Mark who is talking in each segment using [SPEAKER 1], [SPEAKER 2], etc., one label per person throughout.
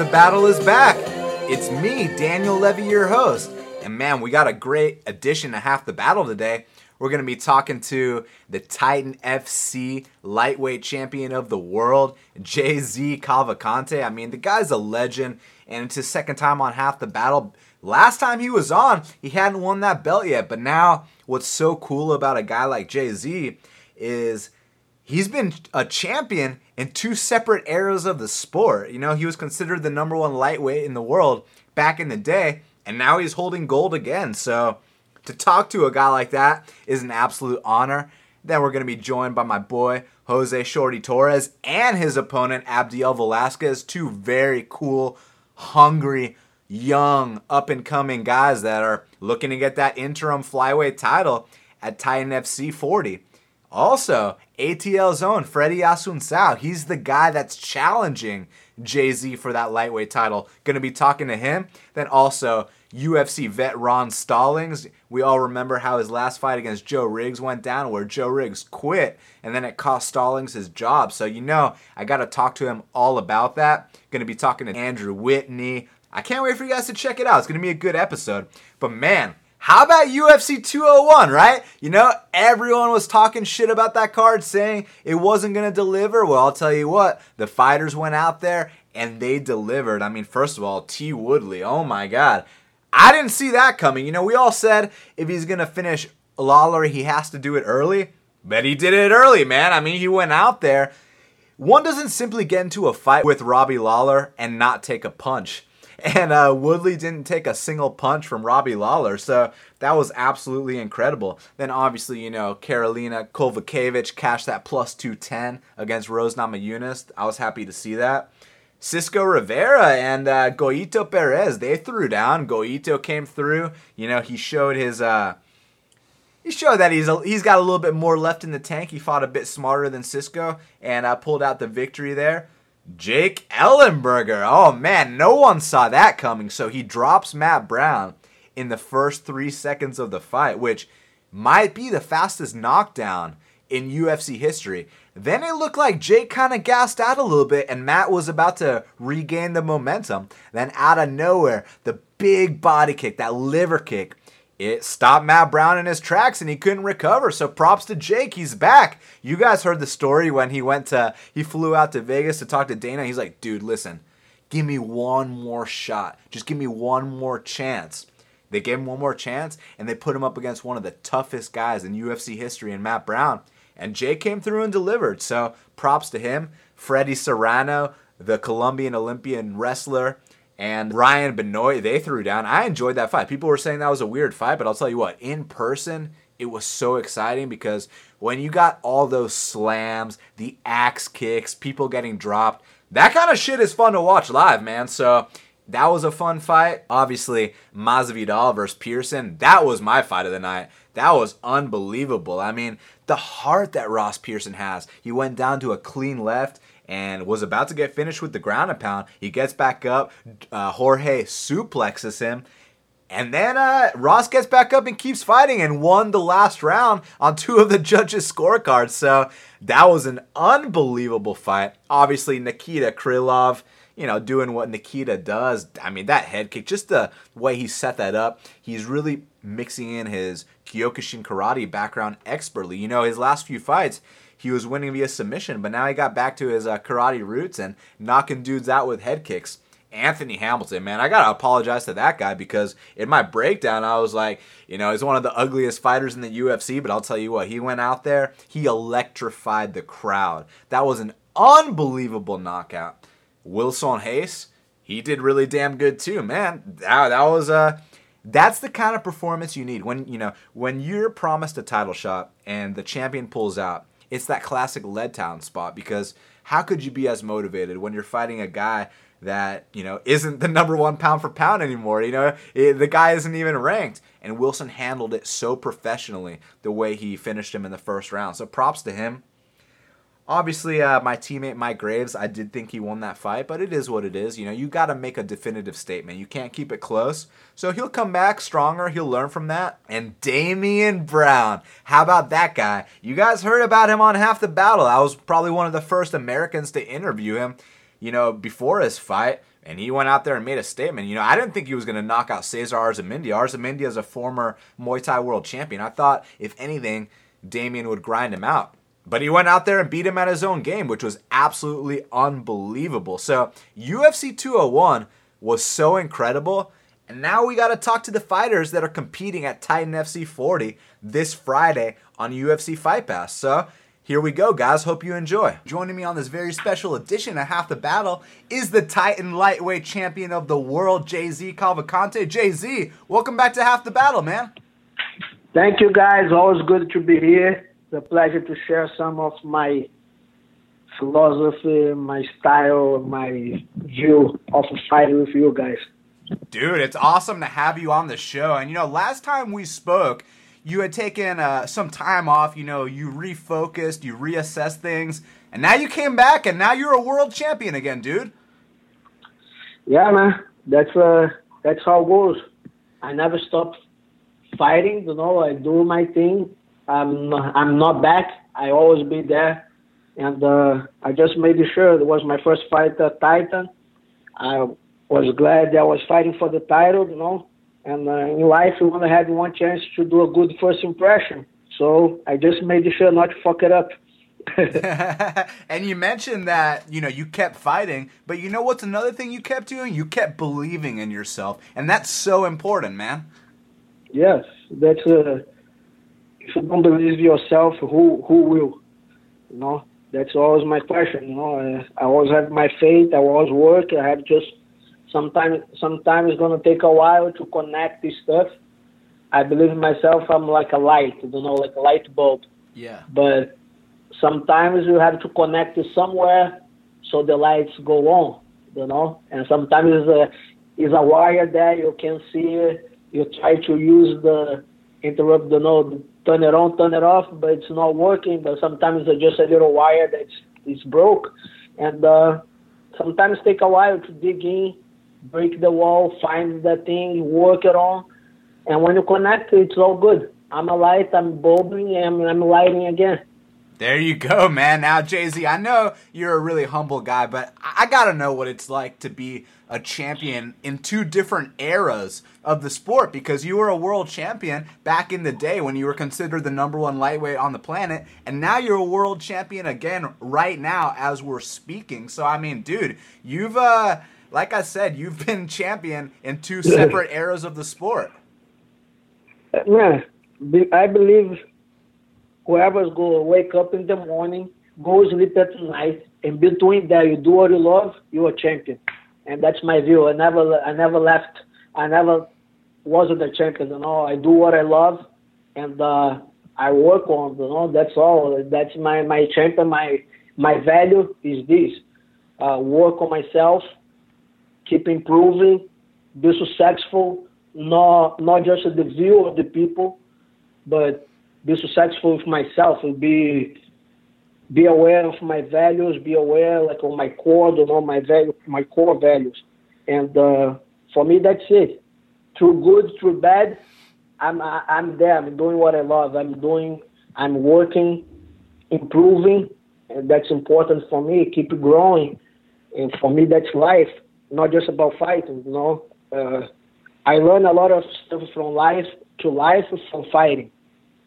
[SPEAKER 1] The Battle is back. It's me, Daniel Levy, your host. And man, we got a great addition to Half the Battle today. We're going to be talking to the Titan FC lightweight champion of the world, JZ Cavalcante. I mean, the guy's a legend, and it's his second time on Half the Battle. Last time he was on, he hadn't won that belt yet, but now what's so cool about a guy like JZ is he's been a champion in two separate eras of the sport. You know, he was considered the number one lightweight in the world back in the day, and now he's holding gold again. So to talk to a guy like that is an absolute honor. Then we're going to be joined by my boy Jose Shorty Torres and his opponent Abdiel Velasquez, two very cool, hungry, young, up and coming guys that are looking to get that interim flyweight title at Titan FC 40. Also, ATL's own Freddie Assunção. He's the guy that's challenging JZ for that lightweight title. To be talking to him. Then also, UFC vet Ron Stallings. We all remember how his last fight against Joe Riggs went down, where Joe Riggs quit, and then it cost Stallings his job. So, you know, I got to talk to him all about that. To be talking to Andrew Whitney. I can't wait for you guys to check it out. It's to be a good episode. But man, how about UFC 201, right? You know, everyone was talking shit about that card, saying it wasn't going to deliver. Well, I'll tell you what, the fighters went out there and they delivered. I mean, first of all, T. Woodley, oh my God. I didn't see that coming. You know, we all said if he's going to finish Lawler, he has to do it early. But he did it early, man. I mean, he went out there. One doesn't simply get into a fight with Robbie Lawler and not take a punch. And uh, Woodley didn't take a single punch from Robbie Lawler, so that was absolutely incredible. Then obviously, you know, Karolina Kowalkiewicz cashed that plus 210 against Rose Namajunas. I was happy to see that. Cisco Rivera and uh, Goyito Perez, they threw down. Goyito came through. You know, he showed his. Uh, he showed that he's a, he's got a little bit more left in the tank. He fought a bit smarter than Cisco and uh, pulled out the victory there. Jake Ellenberger. Oh man, no one saw that coming. So he drops Matt Brown in the first three seconds of the fight, which might be the fastest knockdown in UFC history. Then it looked like Jake kind of gassed out a little bit and Matt was about to regain the momentum. Then out of nowhere, the big body kick, that liver kick, it stopped Matt Brown in his tracks and he couldn't recover. So props to Jake, he's back. You guys heard the story when he went to he flew out to Vegas to talk to Dana. He's like, "Dude, listen. Give me one more shot. Just give me one more chance." They gave him one more chance and they put him up against one of the toughest guys in UFC history in Matt Brown. And Jake came through and delivered. So props to him. Fredy Serrano, the Colombian Olympian wrestler, and Ryan Benoit, they threw down. I enjoyed that fight. People were saying that was a weird fight, but I'll tell you what, in person, it was so exciting because when you got all those slams, the axe kicks, people getting dropped, that kind of shit is fun to watch live, man. So that was a fun fight. Obviously, Masvidal versus Pearson, that was my fight of the night. That was unbelievable. I mean, the heart that Ross Pearson has. He went down to a clean left and was about to get finished with the ground and pound. He gets back up. Uh, Jorge suplexes him. And then uh, Ross gets back up and keeps fighting and won the last round on two of the judges' scorecards. So that was an unbelievable fight. Obviously, Nikita Krylov, you know, doing what Nikita does. I mean, that head kick, just the way he set that up, he's really mixing in his Kyokushin karate background expertly. You know, his last few fights, he was winning via submission, but now he got back to his uh, karate roots and knocking dudes out with head kicks. Anthony Hamilton, man, I gotta apologize to that guy because in my breakdown, I was like, you know, he's one of the ugliest fighters in the UFC, but I'll tell you what, he went out there, he electrified the crowd. That was an unbelievable knockout. Wilson Reis, he did really damn good too, man. That, that was a. Uh, that's the kind of performance you need when you know when you're promised a title shot and the champion pulls out. It's that classic lead town spot because how could you be as motivated when you're fighting a guy that you know isn't the number one pound for pound anymore. You know, it, the guy isn't even ranked, and Wilson handled it so professionally the way he finished him in the first round. So props to him. Obviously, uh, my teammate Mike Graves, I did think he won that fight, but it is what it is. You know, you got to make a definitive statement. You can't keep it close. So he'll come back stronger. He'll learn from that. And Damien Brown, how about that guy? You guys heard about him on Half the Battle. I was probably one of the first Americans to interview him you know, before his fight. and he went out there and made a statement. You know, I didn't think he was going to knock out Cesar Arzamendi. Arzamendi is a former Muay Thai world champion. I thought, if anything, Damien would grind him out. But he went out there and beat him at his own game, which was absolutely unbelievable. So, UFC 201 was so incredible. And now we got to talk to the fighters that are competing at Titan FC 40 this Friday on UFC Fight Pass. So, here we go, guys. Hope you enjoy. Joining me on this very special edition of Half the Battle is the Titan lightweight champion of the world, JZ Cavalcante. JZ, welcome back to Half the Battle, man.
[SPEAKER 2] Thank you, guys. Always good to be here. A pleasure to share some of my philosophy, my style, my view of fighting with you guys.
[SPEAKER 1] Dude, it's awesome to have you on the show. And you know, last time we spoke, you had taken uh, some time off. You know, you refocused, you reassessed things, and now you came back, and now you're a world champion again, dude.
[SPEAKER 2] Yeah, man. That's uh, that's how it goes. I never stop fighting. You know, I do my thing. I'm I'm not back. I always be there, and uh, I just made sure it was my first fight at Titan. I was glad I was fighting for the title. You know, and uh, in life, you only have one chance to do a good first impression. So I just made sure not to fuck it up.
[SPEAKER 1] and you mentioned that you know you kept fighting, but you know what's another thing you kept doing? You kept believing in yourself, and that's so important, man.
[SPEAKER 2] Yes, that's uh, if you don't believe yourself, who who will? You know, that's always my question. You know, I, I always have my faith. I always work. I have just Sometimes, sometimes it's gonna take a while to connect this stuff. I believe in myself. I'm like a light, you know, like a light bulb.
[SPEAKER 1] Yeah.
[SPEAKER 2] But sometimes you have to connect to somewhere so the lights go on, you know. And sometimes it's a it's a wire there you can see. You try to use the interrupt the node, turn it on, turn it off, but it's not working. But sometimes it's just a little wire that's is broke, and uh, sometimes take a while to dig in break the wall, find the thing, work it on, and when you connect, it's all good. I'm a light, I'm bulbing, and I'm lighting again.
[SPEAKER 1] There you go, man. Now, JZ, I know you're a really humble guy, but I gotta know what it's like to be a champion in two different eras of the sport because you were a world champion back in the day when you were considered the number one lightweight on the planet, and now you're a world champion again right now as we're speaking. So, I mean, dude, you've uh like I said, you've been champion in two separate eras of the sport.
[SPEAKER 2] Man, I believe whoever's to wake up in the morning, go sleep at night, and between that you do what you love, you're a champion. And that's my view. I never, I never left. I never wasn't a champion. You know, I do what I love, and uh, I work on. You know, that's all. That's my my champion. My my value is this: uh, work on myself keep improving, be successful, not not just the view of the people, but be successful with myself and be be aware of my values, be aware like of my core, you know, my value, my core values, and uh, for me that's it. Through good, through bad, I'm I'm there. I'm doing what I love. I'm doing. I'm working, improving, and that's important for me. Keep growing, and for me that's life not just about fighting, you know. Uh, I learn a lot of stuff from life to life from fighting.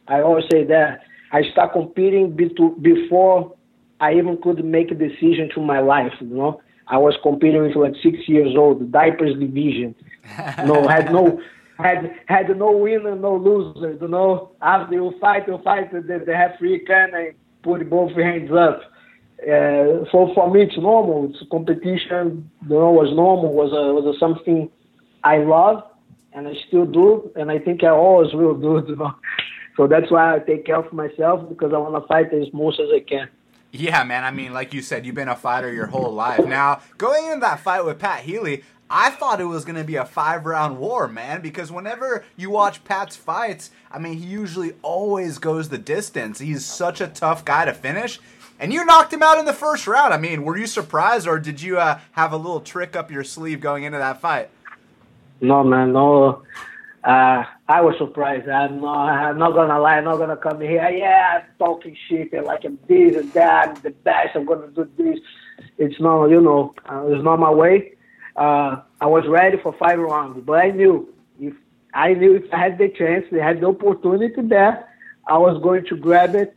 [SPEAKER 2] I always say that I start competing before I even could make a decision to my life, you know. I was competing with like six years old, diapers division. no, had no had had no winner, no loser, you know. After you fight, you fight, they, they have free can and put both hands up. Uh, so for me, it's normal. It's competition. You know, was normal. Was a, was a something I love, and I still do, and I think I always will do. You know, so that's why I take care of myself because I want to fight as most as I can.
[SPEAKER 1] Yeah, man. I mean, like you said, you've been a fighter your whole life. Now, going into that fight with Pat Healy, I thought it was going to be a five round war, man, because whenever you watch Pat's fights, I mean, he usually always goes the distance. He's such a tough guy to finish. And you knocked him out in the first round. I mean, were you surprised, or did you uh, have a little trick up your sleeve going into that fight?
[SPEAKER 2] No, man, no. Uh, I was surprised. I'm not, I'm not gonna lie. I'm not gonna come here. Yeah, talking shit and like I'm this and that. I'm the best. I'm gonna do this. It's not, you know, uh, it's not my way. uh, I was ready for five rounds, but I knew if I knew if I had the chance, they had the opportunity there, I was going to grab it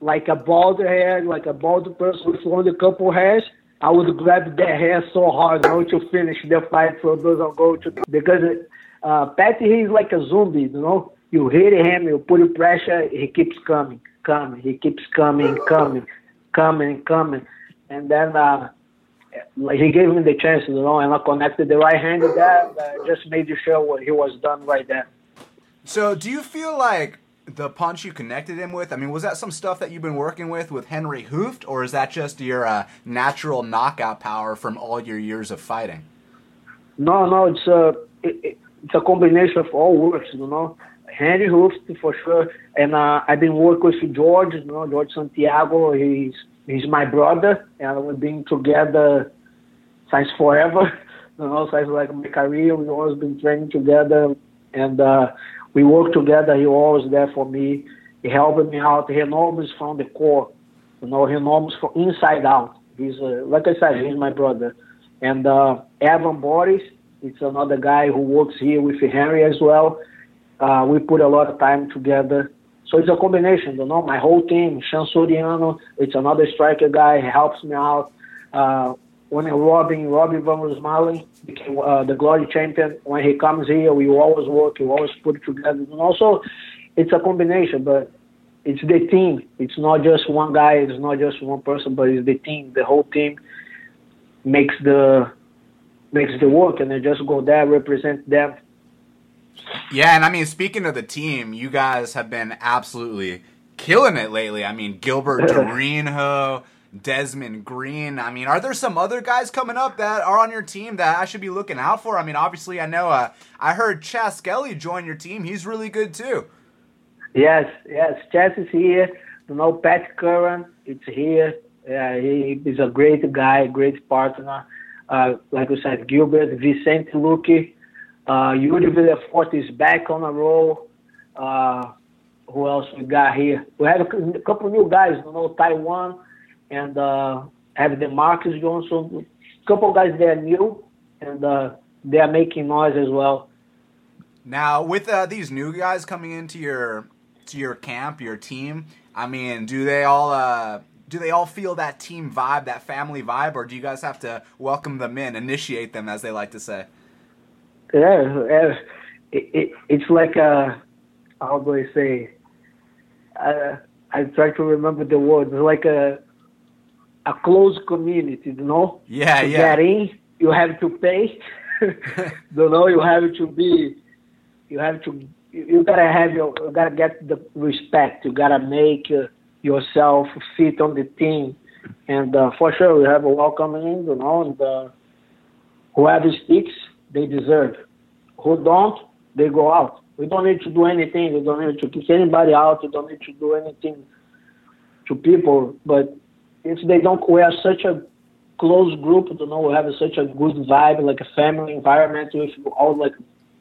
[SPEAKER 2] like a bald hair, like a bald person with only a couple hairs. I would grab their hair so hard, going to finish the fight for those are going to because uh, Patty he's like a zombie, you know. You hit him, you put pressure, he keeps coming, coming, he keeps coming, coming, coming, coming, and then uh, he gave me the chance, you know, and I connected the right hand with that, uh, just made sure what he was done right there.
[SPEAKER 1] So, do you feel like the punch you connected him with? I mean, was that some stuff that you've been working with with Henry Hooft, or is that just your uh, natural knockout power from all your years of fighting?
[SPEAKER 2] No, no, it's a it, it's a combination of all works, you know. Henry Hooft for sure, and uh, I've been working with George, you know, George Santiago. He's he's my brother, and we've been together since forever. You know, since like my career, we've always been training together, and uh, we work together. He always there for me. He helped me out. He knows from the core. You know, he knows from inside out. He's uh, like I said, he's my brother. And uh, Evan Boris, it's another guy who works here with Henry as well. Uh, we put a lot of time together. So it's a combination, you know. My whole team, Sean Soriano, it's another striker guy. He helps me out. Uh, when Robin, Robin Van Roosmalen became uh, the glory champion, when he comes here, we always work, we always put together. And also, it's a combination, but it's the team. It's not just one guy, it's not just one person, but it's the team. The whole team makes the makes the work, and they just go there, represent them.
[SPEAKER 1] Yeah, and I mean, speaking of the team, you guys have been absolutely killing it lately. I mean, Gilbert Durinho, Desmond Green. I mean, are there some other guys coming up that are on your team that I should be looking out for? I mean, obviously, I know uh, I heard Chas Skelly join your team. He's really good too.
[SPEAKER 2] Yes, yes, Chas is here. You know, Pat Curran, it's here. Yeah, he is a great guy, great partner. Uh, like we said, Gilbert, Vicente Luque, uh, Yuri Villefort is back on a roll. Uh, who else we got here? We have a, couple new guys, you know, Taiwan and uh, have the Marcus Johnson. A couple guys that are new and uh, they are making noise as well.
[SPEAKER 1] Now, with uh, these new guys coming into your to your camp, your team, I mean, do they all uh, do they all feel that team vibe, that family vibe, or do you guys have to welcome them in, initiate them, as they like to say?
[SPEAKER 2] Yeah, it, it, it's like a how do I say? Uh, I try to remember the word. It's like a a closed community, you know.
[SPEAKER 1] Yeah,
[SPEAKER 2] to
[SPEAKER 1] yeah.
[SPEAKER 2] Get in, you have to pay. you know, you have to be, you have to, you gotta have your, you gotta get the respect. You gotta make uh, yourself fit on the team, and uh, for sure we have a welcoming, you know, and uh, whoever sticks, they deserve. Who don't, they go out. We don't need to do anything. We don't need to kick anybody out. We don't need to do anything to people. But if they don't, we are such a close group. You know, we have such a good vibe, like a family environment with all like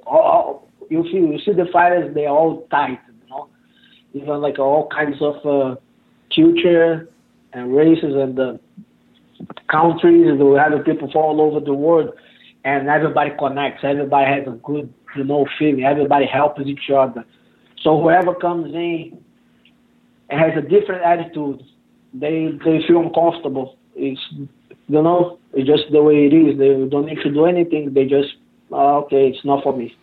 [SPEAKER 2] all. You feel you see the fighters, they're all tight. You know, even like all kinds of uh, culture and races and the countries. and We have people from all over the world and everybody connects. Everybody has a good, you know, feeling. Everybody helps each other. So whoever comes in and has a different attitude, they they feel uncomfortable. It's you know, it's just the way it is. They don't need to do anything. They just oh, okay, it's not for me.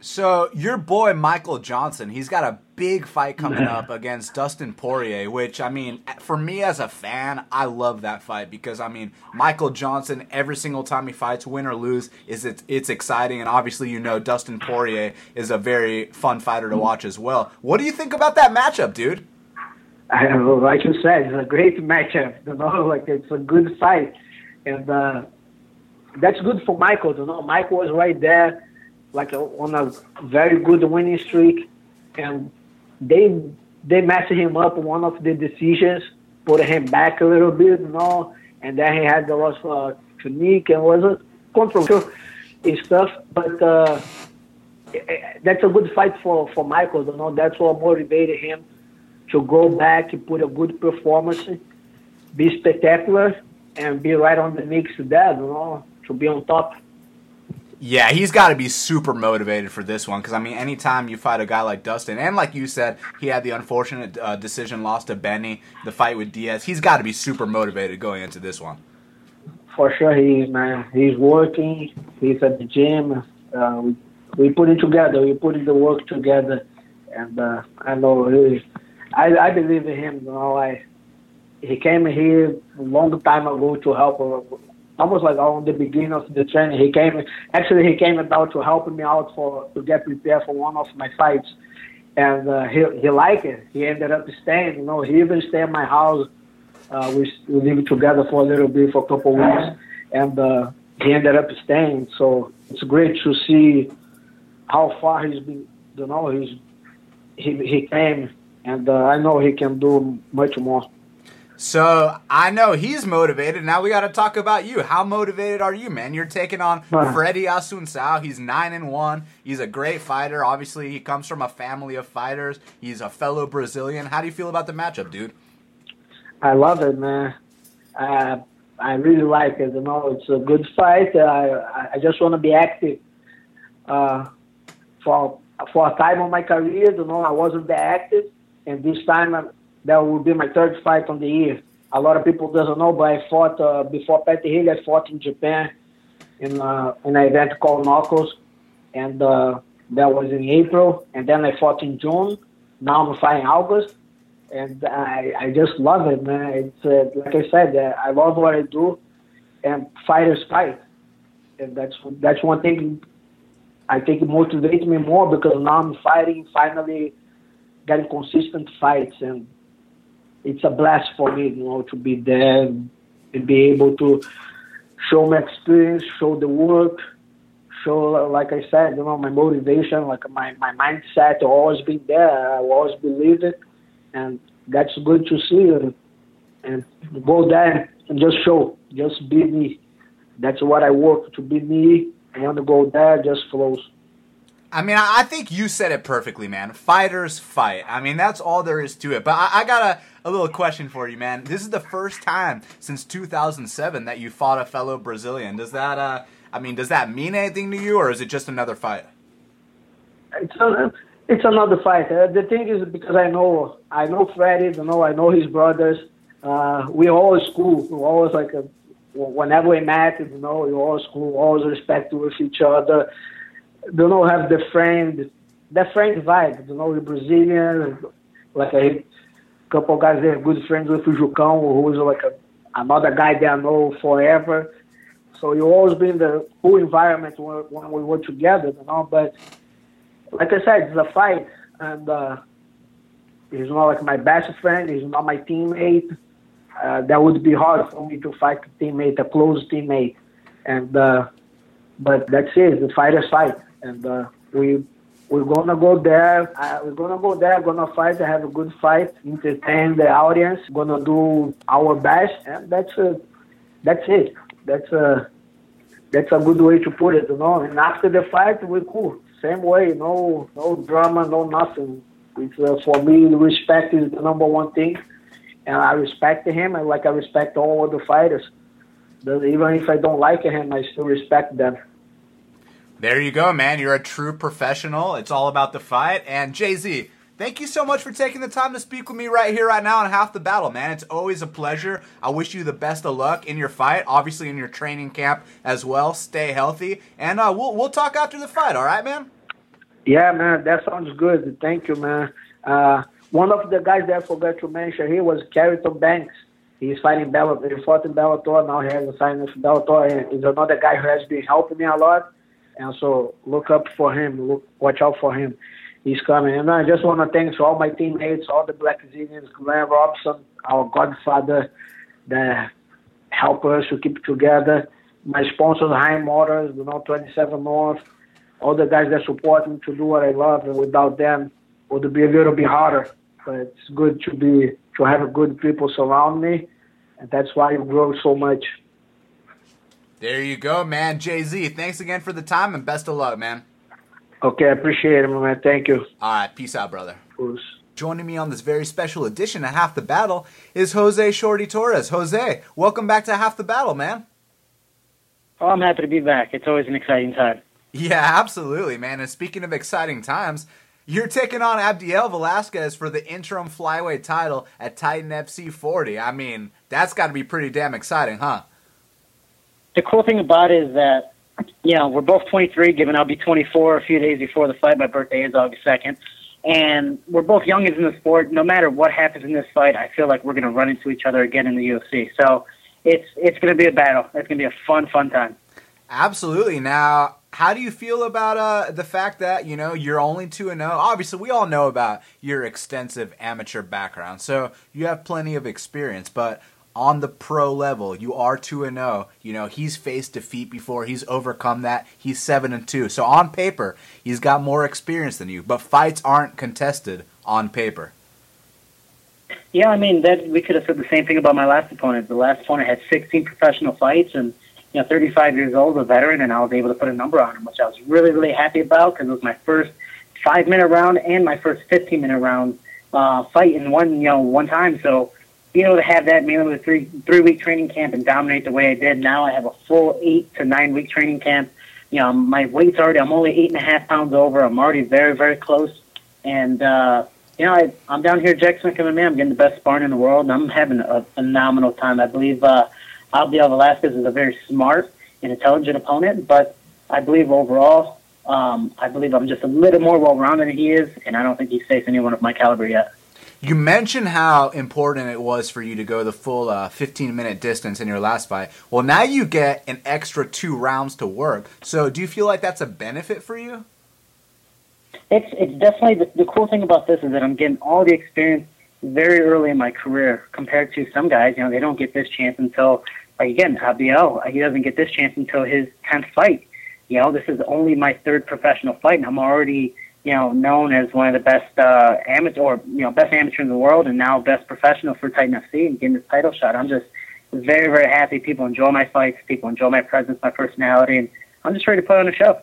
[SPEAKER 1] So your boy Michael Johnson, he's got a big fight coming up against Dustin Poirier, which I mean, for me as a fan, I love that fight because I mean, Michael Johnson every single time he fights, win or lose, is it's it's exciting, and obviously you know Dustin Poirier is a very fun fighter to watch as well. What do you think about that matchup, dude?
[SPEAKER 2] I know, like you said, it's a great matchup. You know, like it's a good fight, and uh, that's good for Michael. You know, Michael was right there like on a very good winning streak, and they they messed him up one of the decisions, put him back a little bit, you know, and then he had the loss for uh, and was a controversial stuff, but uh, that's a good fight for for Michael, you know. That's what motivated him to go back and put a good performance, be spectacular, and be right on the mix that you know, to be on top.
[SPEAKER 1] Yeah, he's got to be super motivated for this one because I mean, anytime you fight a guy like Dustin, and like you said, he had the unfortunate uh, decision loss to Benny, the fight with Diaz. He's got to be super motivated going into this one.
[SPEAKER 2] For sure, he is man. He's working. He's at the gym. Uh, we, we put it together. We put the work together, and uh, I know I I believe in him. You know, I he came here a long time ago to help almost like on the beginning of the training. He came, actually, he came about to help me out for to get prepared for one of my fights, and uh, he he liked it. He ended up staying. You know, he even stayed at my house. Uh, we we lived together for a little bit for a couple of weeks, and uh, he ended up staying. So it's great to see how far he's been. You know, he's he he came, and uh, I know he can do much more.
[SPEAKER 1] So I know he's motivated. Now we got to talk about you. How motivated are you, man? You're taking on Freddy Assunção. He's nine and one. He's a great fighter. Obviously, he comes from a family of fighters. He's a fellow Brazilian. How do you feel about the matchup, dude?
[SPEAKER 2] I love it, man. Uh, I really like it. You know, it's a good fight. I I just want to be active. Uh, for for a time of my career, you know, I wasn't that active, and this time I'm that will be my third fight on the year. A lot of people doesn't know, but I fought uh, before Patty Hill. I fought in Japan in uh, an event called Knuckles, and uh, that was in April. And then I fought in June. Now I'm fighting August, and I I just love it, man. It's uh, like I said, uh, I love what I do, and fighters fight, and that's that's one thing I think it motivates me more because now I'm fighting finally getting consistent fights and it's a blast for me, you know, to be there and be able to show my experience, show the work, show, like I said, you know, my motivation, like my, my mindset always been there. I always believe it. And that's good to see. And, and go there and just show, just be me. That's what I work to be me. I want to go there, just flows.
[SPEAKER 1] I mean, I think you said it perfectly, man. Fighters fight. I mean, that's all there is to it. But I, I got a, a little question for you, man. This is the first time since 2007 that you fought a fellow Brazilian. Does that, uh, I mean, does that mean anything to you, or is it just another fight?
[SPEAKER 2] It's a, it's another fight. Uh, the thing is because I know I know Freddie, you know I know his brothers. Uh, we always cool. We always like a, whenever we met, you know, we always cool, always respect with each other do not have the friend, the friend vibe. You know, the Brazilian, like a couple of guys that are good friends with Jucão, who's like a, another guy I know forever. So you always been in the cool environment when, when we were together, you know. But like I said, it's a fight, and uh, he's not like my best friend. He's not my teammate. Uh, that would be hard for me to fight a teammate, a close teammate, and uh, but that's it. The fight is fight and uh, we we're gonna go there. Uh, we're gonna go there. Gonna fight. Have a good fight. Entertain the audience. Gonna do our best, and that's uh, that's it. That's a uh, that's a good way to put it, you know. And after the fight, we're cool. Same way, no no drama, no nothing. It's, uh, for me, respect is the number one thing, and I respect him, and like I respect all the fighters. Even if I don't like him, I still respect them.
[SPEAKER 1] There you go, man. You're a true professional. It's all about the fight. And JZ, thank you so much for taking the time to speak with me right here, right now on Half the Battle, man. It's always a pleasure. I wish you the best of luck in your fight, obviously in your training camp as well. Stay healthy, and uh, we'll we'll talk after the fight. All right, man.
[SPEAKER 2] Yeah, man. That sounds good. Thank you, man. Uh, one of the guys that I forgot to mention here was Carrington Banks. He's fighting Bellator. He fought in Bellator. Now he has a sign with Bellator. And he's another guy who has been helping me a lot and so look up for him, look, watch out for him. He's coming. And I just want to thank all my teammates, all the Black Zinians, Glenn Robinson, our godfather, that help us to keep together. My sponsors, High Motors, you know, 27 North, all the guys that support me to do what I love, and without them, it would be a little bit harder. But it's good to be to have good people surround me, and that's why you grow so much.
[SPEAKER 1] There you go, man. JZ, thanks again for the time and best of luck, man.
[SPEAKER 2] Okay, I appreciate it, man. Thank you.
[SPEAKER 1] All right, peace out, brother.
[SPEAKER 2] Peace.
[SPEAKER 1] Joining me on this very special edition of Half the Battle is Jose Shorty Torres. Jose, welcome back to Half the Battle, man.
[SPEAKER 3] Oh, I'm happy to be back. It's always an exciting time.
[SPEAKER 1] Yeah, absolutely, man. And speaking of exciting times, you're taking on Abdiel Velasquez for the interim flyweight title at Titan FC 40. I mean, that's got to be pretty damn exciting, huh?
[SPEAKER 3] The cool thing about it is that, you know, we're both 23, given I'll be 24 a few days before the fight. My birthday is August 2nd. And we're both youngins in the sport. No matter what happens in this fight, I feel like we're going to run into each other again in the UFC. So it's it's going to be a battle. It's going to be a fun, fun time.
[SPEAKER 1] Absolutely. Now, how do you feel about uh, the fact that you know you're only two and zero? Oh? Obviously, we all know about your extensive amateur background, so you have plenty of experience. But on the pro level, you are two and zero. You know he's faced defeat before. He's overcome that. He's seven and two. So on paper, he's got more experience than you. But fights aren't contested on paper.
[SPEAKER 3] Yeah, I mean that we could have said the same thing about my last opponent. The last opponent had 16 professional fights and you know 35 years old, a veteran, and I was able to put a number on him, which I was really really happy about because it was my first five minute round and my first 15 minute round uh, fight in one you know one time. So being able to have that mainly with three three week training camp and dominate the way I did. Now I have a full eight to nine week training camp. You know my weight's already I'm only eight and a half pounds over. I'm already very very close, and uh, you know, I, I'm down here at Jackson MMA. I'm getting the best sparring in the world, and I'm having a phenomenal time. I believe uh, Abdiel Velasquez is a very smart and intelligent opponent, but I believe overall, um, I believe I'm just a little more well-rounded than he is, and I don't think he's faced anyone of my caliber yet.
[SPEAKER 1] You mentioned how important it was for you to go the full uh, 15 minute distance in your last fight. Well, now you get an extra two rounds to work. So, do you feel like that's a benefit for you?
[SPEAKER 3] it's it's definitely the, the cool thing about this is that I'm getting all the experience very early in my career compared to some guys. You know, they don't get this chance until like again, Abdiel, he doesn't get this chance until his tenth fight. You know, this is only my third professional fight, and I'm already you know known as one of the best uh, amateur or you know best amateur in the world, and now best professional for Titan FC and getting this title shot. I'm just very very happy. People enjoy my fights. People enjoy my presence, my personality, and I'm just ready to put on a show.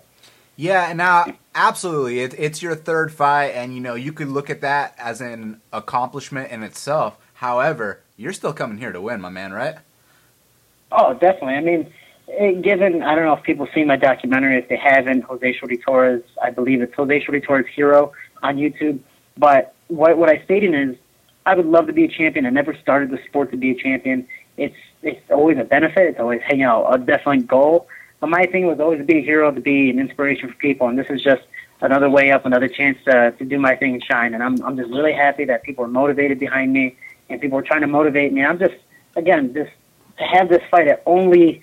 [SPEAKER 1] Yeah, and now absolutely, it, it's your third fight, and you know you could look at that as an accomplishment in itself. However, you're still coming here to win, my man, right?
[SPEAKER 3] Oh, definitely. I mean, Eh, given I don't know if people see my documentary. If they haven't, Jose Shorty Torres, I believe it's Jose Shorty Torres Hero on YouTube. But what what I stated is, I would love to be a champion. I never started the sport to be a champion. It's it's always a benefit. It's always you know a definite goal. But my thing was always to be a hero, to be an inspiration for people, and this is just another way up, another chance to to do my thing and shine. And I'm I'm just really happy that people are motivated behind me, and people are trying to motivate me. I'm just again just to have this fight at only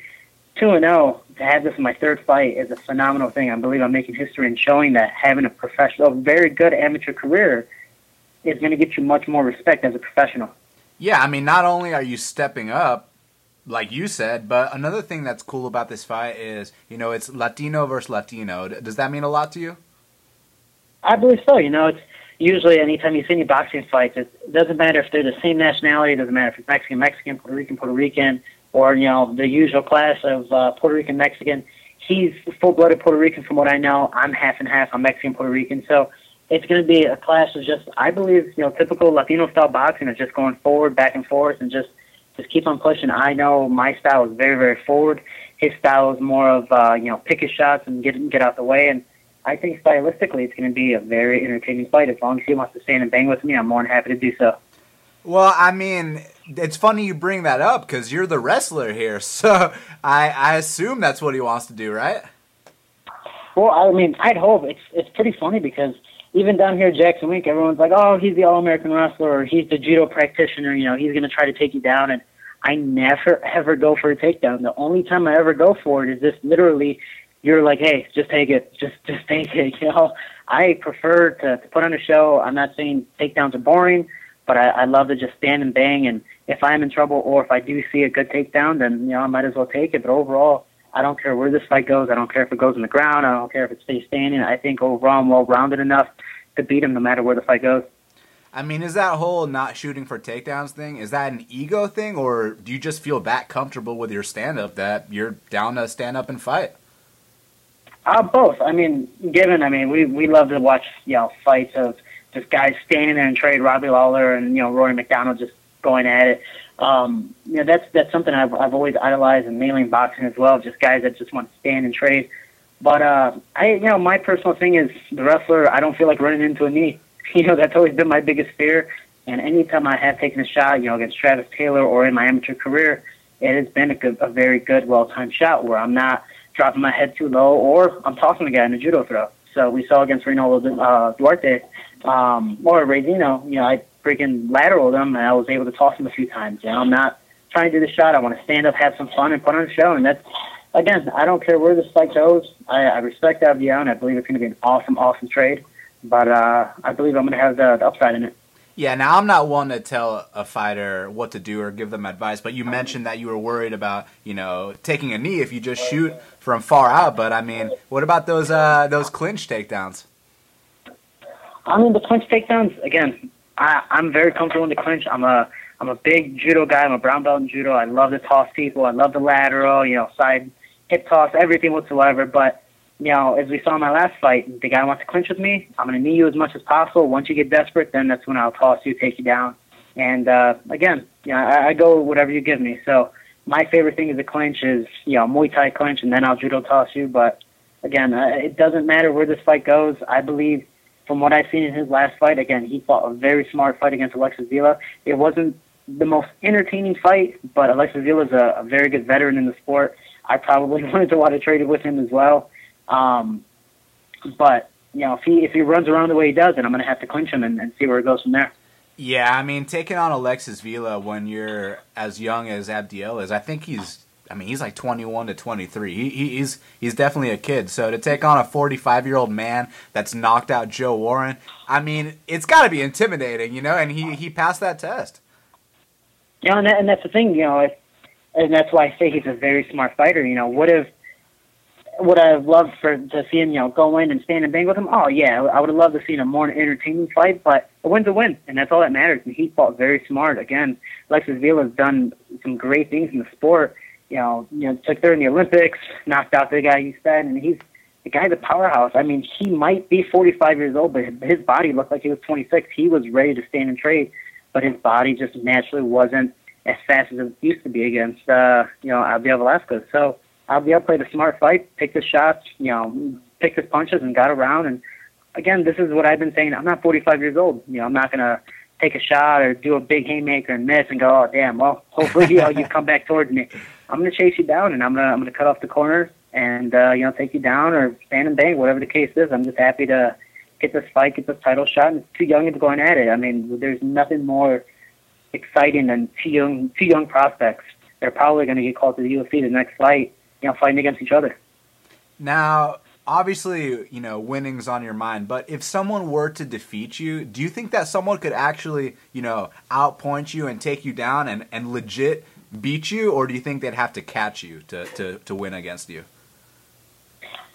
[SPEAKER 3] two and zero, to have this in my third fight is a phenomenal thing. I believe I'm making history and showing that having a professional, a very good amateur career, is going to get you much more respect as a professional.
[SPEAKER 1] Yeah, I mean, not only are you stepping up, like you said. But another thing that's cool about this fight is, you know, it's Latino versus Latino. Does that mean a lot to you?
[SPEAKER 3] I believe so. You know, it's usually anytime you see any boxing fights, it doesn't matter if they're the same nationality. It doesn't matter if it's Mexican, Mexican, Puerto Rican, Puerto Rican, or you know the usual class of uh, Puerto Rican, Mexican. He's full-blooded Puerto Rican, from what I know. I'm half and half. I'm Mexican, Puerto Rican. So it's going to be a clash of just, I believe, you know, typical Latino-style boxing of just going forward, back and forth, and just just keep on pushing. I know my style is very, very forward. His style is more of uh, you know pick his shots and get get out the way. And I think stylistically, it's going to be a very entertaining fight. As long as he wants to stand and bang with me, I'm more than happy to do so.
[SPEAKER 1] Well, I mean, it's funny you bring that up because you're the wrestler here, so I I assume that's what he wants to do, right?
[SPEAKER 3] Well, I mean, I'd hope it's it's pretty funny because even down here at Jackson Wink, everyone's like, "Oh, he's the All-American wrestler, or he's the judo practitioner." You know, he's going to try to take you down. And I never ever go for a takedown. The only time I ever go for it is just literally, you're like, "Hey, just take it, just just take it." You know, I prefer to, to put on a show. I'm not saying takedowns are boring, but I, I love to just stand and bang. And if I'm in trouble, or if I do see a good takedown, then you know I might as well take it. But overall, I don't care where this fight goes. I don't care if it goes on the ground. I don't care if it stays standing. I think overall I'm well rounded enough to beat him no matter where the fight goes.
[SPEAKER 1] I mean, is that whole not shooting for takedowns thing, is that an ego thing, or do you just feel that comfortable with your stand up that you're down to stand up and fight?
[SPEAKER 3] Uh, both. I mean, given, I mean, we, we love to watch, you know, fights of just guys standing there and trade Robbie Lawler and, you know, Rory MacDonald just going at it. um, you know, that's that's something I've I've always idolized, and mainly in boxing as well. Just guys that just want to stand and trade. But uh, I, you know, my personal thing is the wrestler. I don't feel like running into a knee. You know, that's always been my biggest fear. And anytime I have taken a shot, you know, against Travis Taylor or in my amateur career, it has been a, good, a very good, well-timed shot where I'm not dropping my head too low or I'm tossing the guy in a judo throw. So we saw against Reinaldo uh, Duarte um, or Razino, you know, I freaking lateraled him and I was able to toss him a few times. You know, I'm not trying to do the shot. I want to stand up, have some fun, and put on a show. And that's again, I don't care where this fight goes. I, I respect Abdiel, and I believe it's going to be an awesome, awesome trade. But uh, I believe I'm going to have the, the upside in it.
[SPEAKER 1] Yeah, now I'm not one to tell a fighter what to do or give them advice, but you mentioned that you were worried about, you know, taking a knee if you just shoot from far out. But I mean, what about those uh, those clinch takedowns?
[SPEAKER 3] I mean, the clinch takedowns again. I, I'm very comfortable in the clinch. I'm a I'm a big judo guy. I'm a brown belt in judo. I love to toss people. I love the lateral, you know, side hip toss, everything whatsoever. But you know, as we saw in my last fight, the guy wants to clinch with me. I'm going to knee you as much as possible. Once you get desperate, then that's when I'll toss you, take you down. And uh, again, you know, I, I go whatever you give me. So my favorite thing is a clinch is you know Muay Thai clinch, and then I'll judo toss you. But again, uh, it doesn't matter where this fight goes. I believe from what I've seen in his last fight, again, he fought a very smart fight against Alexis Vila. It wasn't the most entertaining fight, but Alexis Vila is a, a very good veteran in the sport. I probably wanted to want to trade it with him as well. Um, but you know, if he if he runs around the way he does, then I'm going to have to clinch him and, and see where it goes from there.
[SPEAKER 1] Yeah, I mean, taking on Alexis Vila when you're as young as Abdiel is, I think he's. I mean, he's like 21 to 23. He, he, he's he's definitely a kid. So to take on a 45 year old man that's knocked out Joe Warren, I mean, it's got to be intimidating, you know. And he he passed that test.
[SPEAKER 3] Yeah, and, that, and that's the thing, you know, if, and that's why I say he's a very smart fighter. You know, what if would I have loved for to see him, you know, go in and stand and bang with him? Oh yeah, I would have loved to see a more entertaining fight, but a win's a win, and that's all that matters. And he fought very smart. Again, Alexis Vila has done some great things in the sport. You know, you know, took third in the Olympics, knocked out the guy you said, and he's the guy's a powerhouse. I mean, he might be 45 years old, but his body looked like he was 26. He was ready to stand and trade, but his body just naturally wasn't as fast as it used to be against, uh, you know, Abdiel Velasquez. So Abdiel played a smart fight, picked his shots, you know, picked his punches and got around. And again, this is what I've been saying. I'm not 45 years old. You know, I'm not to take a shot or do a big haymaker and miss and go, oh, damn, well, hopefully, you know, you come back towards me. I'm going to chase you down and I'm going to, I'm going to cut off the corners and, uh, you know, take you down or stand and bang, whatever the case is. I'm just happy to get this fight, get this title shot. And too young to go going at it. I mean, there's nothing more exciting than two young, two young prospects. They're probably going to get called to the UFC the next fight you know, fighting against each other.
[SPEAKER 1] Now, obviously, you know, winning's on your mind, but if someone were to defeat you, do you think that someone could actually, you know, outpoint you and take you down and, and legit beat you, or do you think they'd have to catch you to, to, to win against you?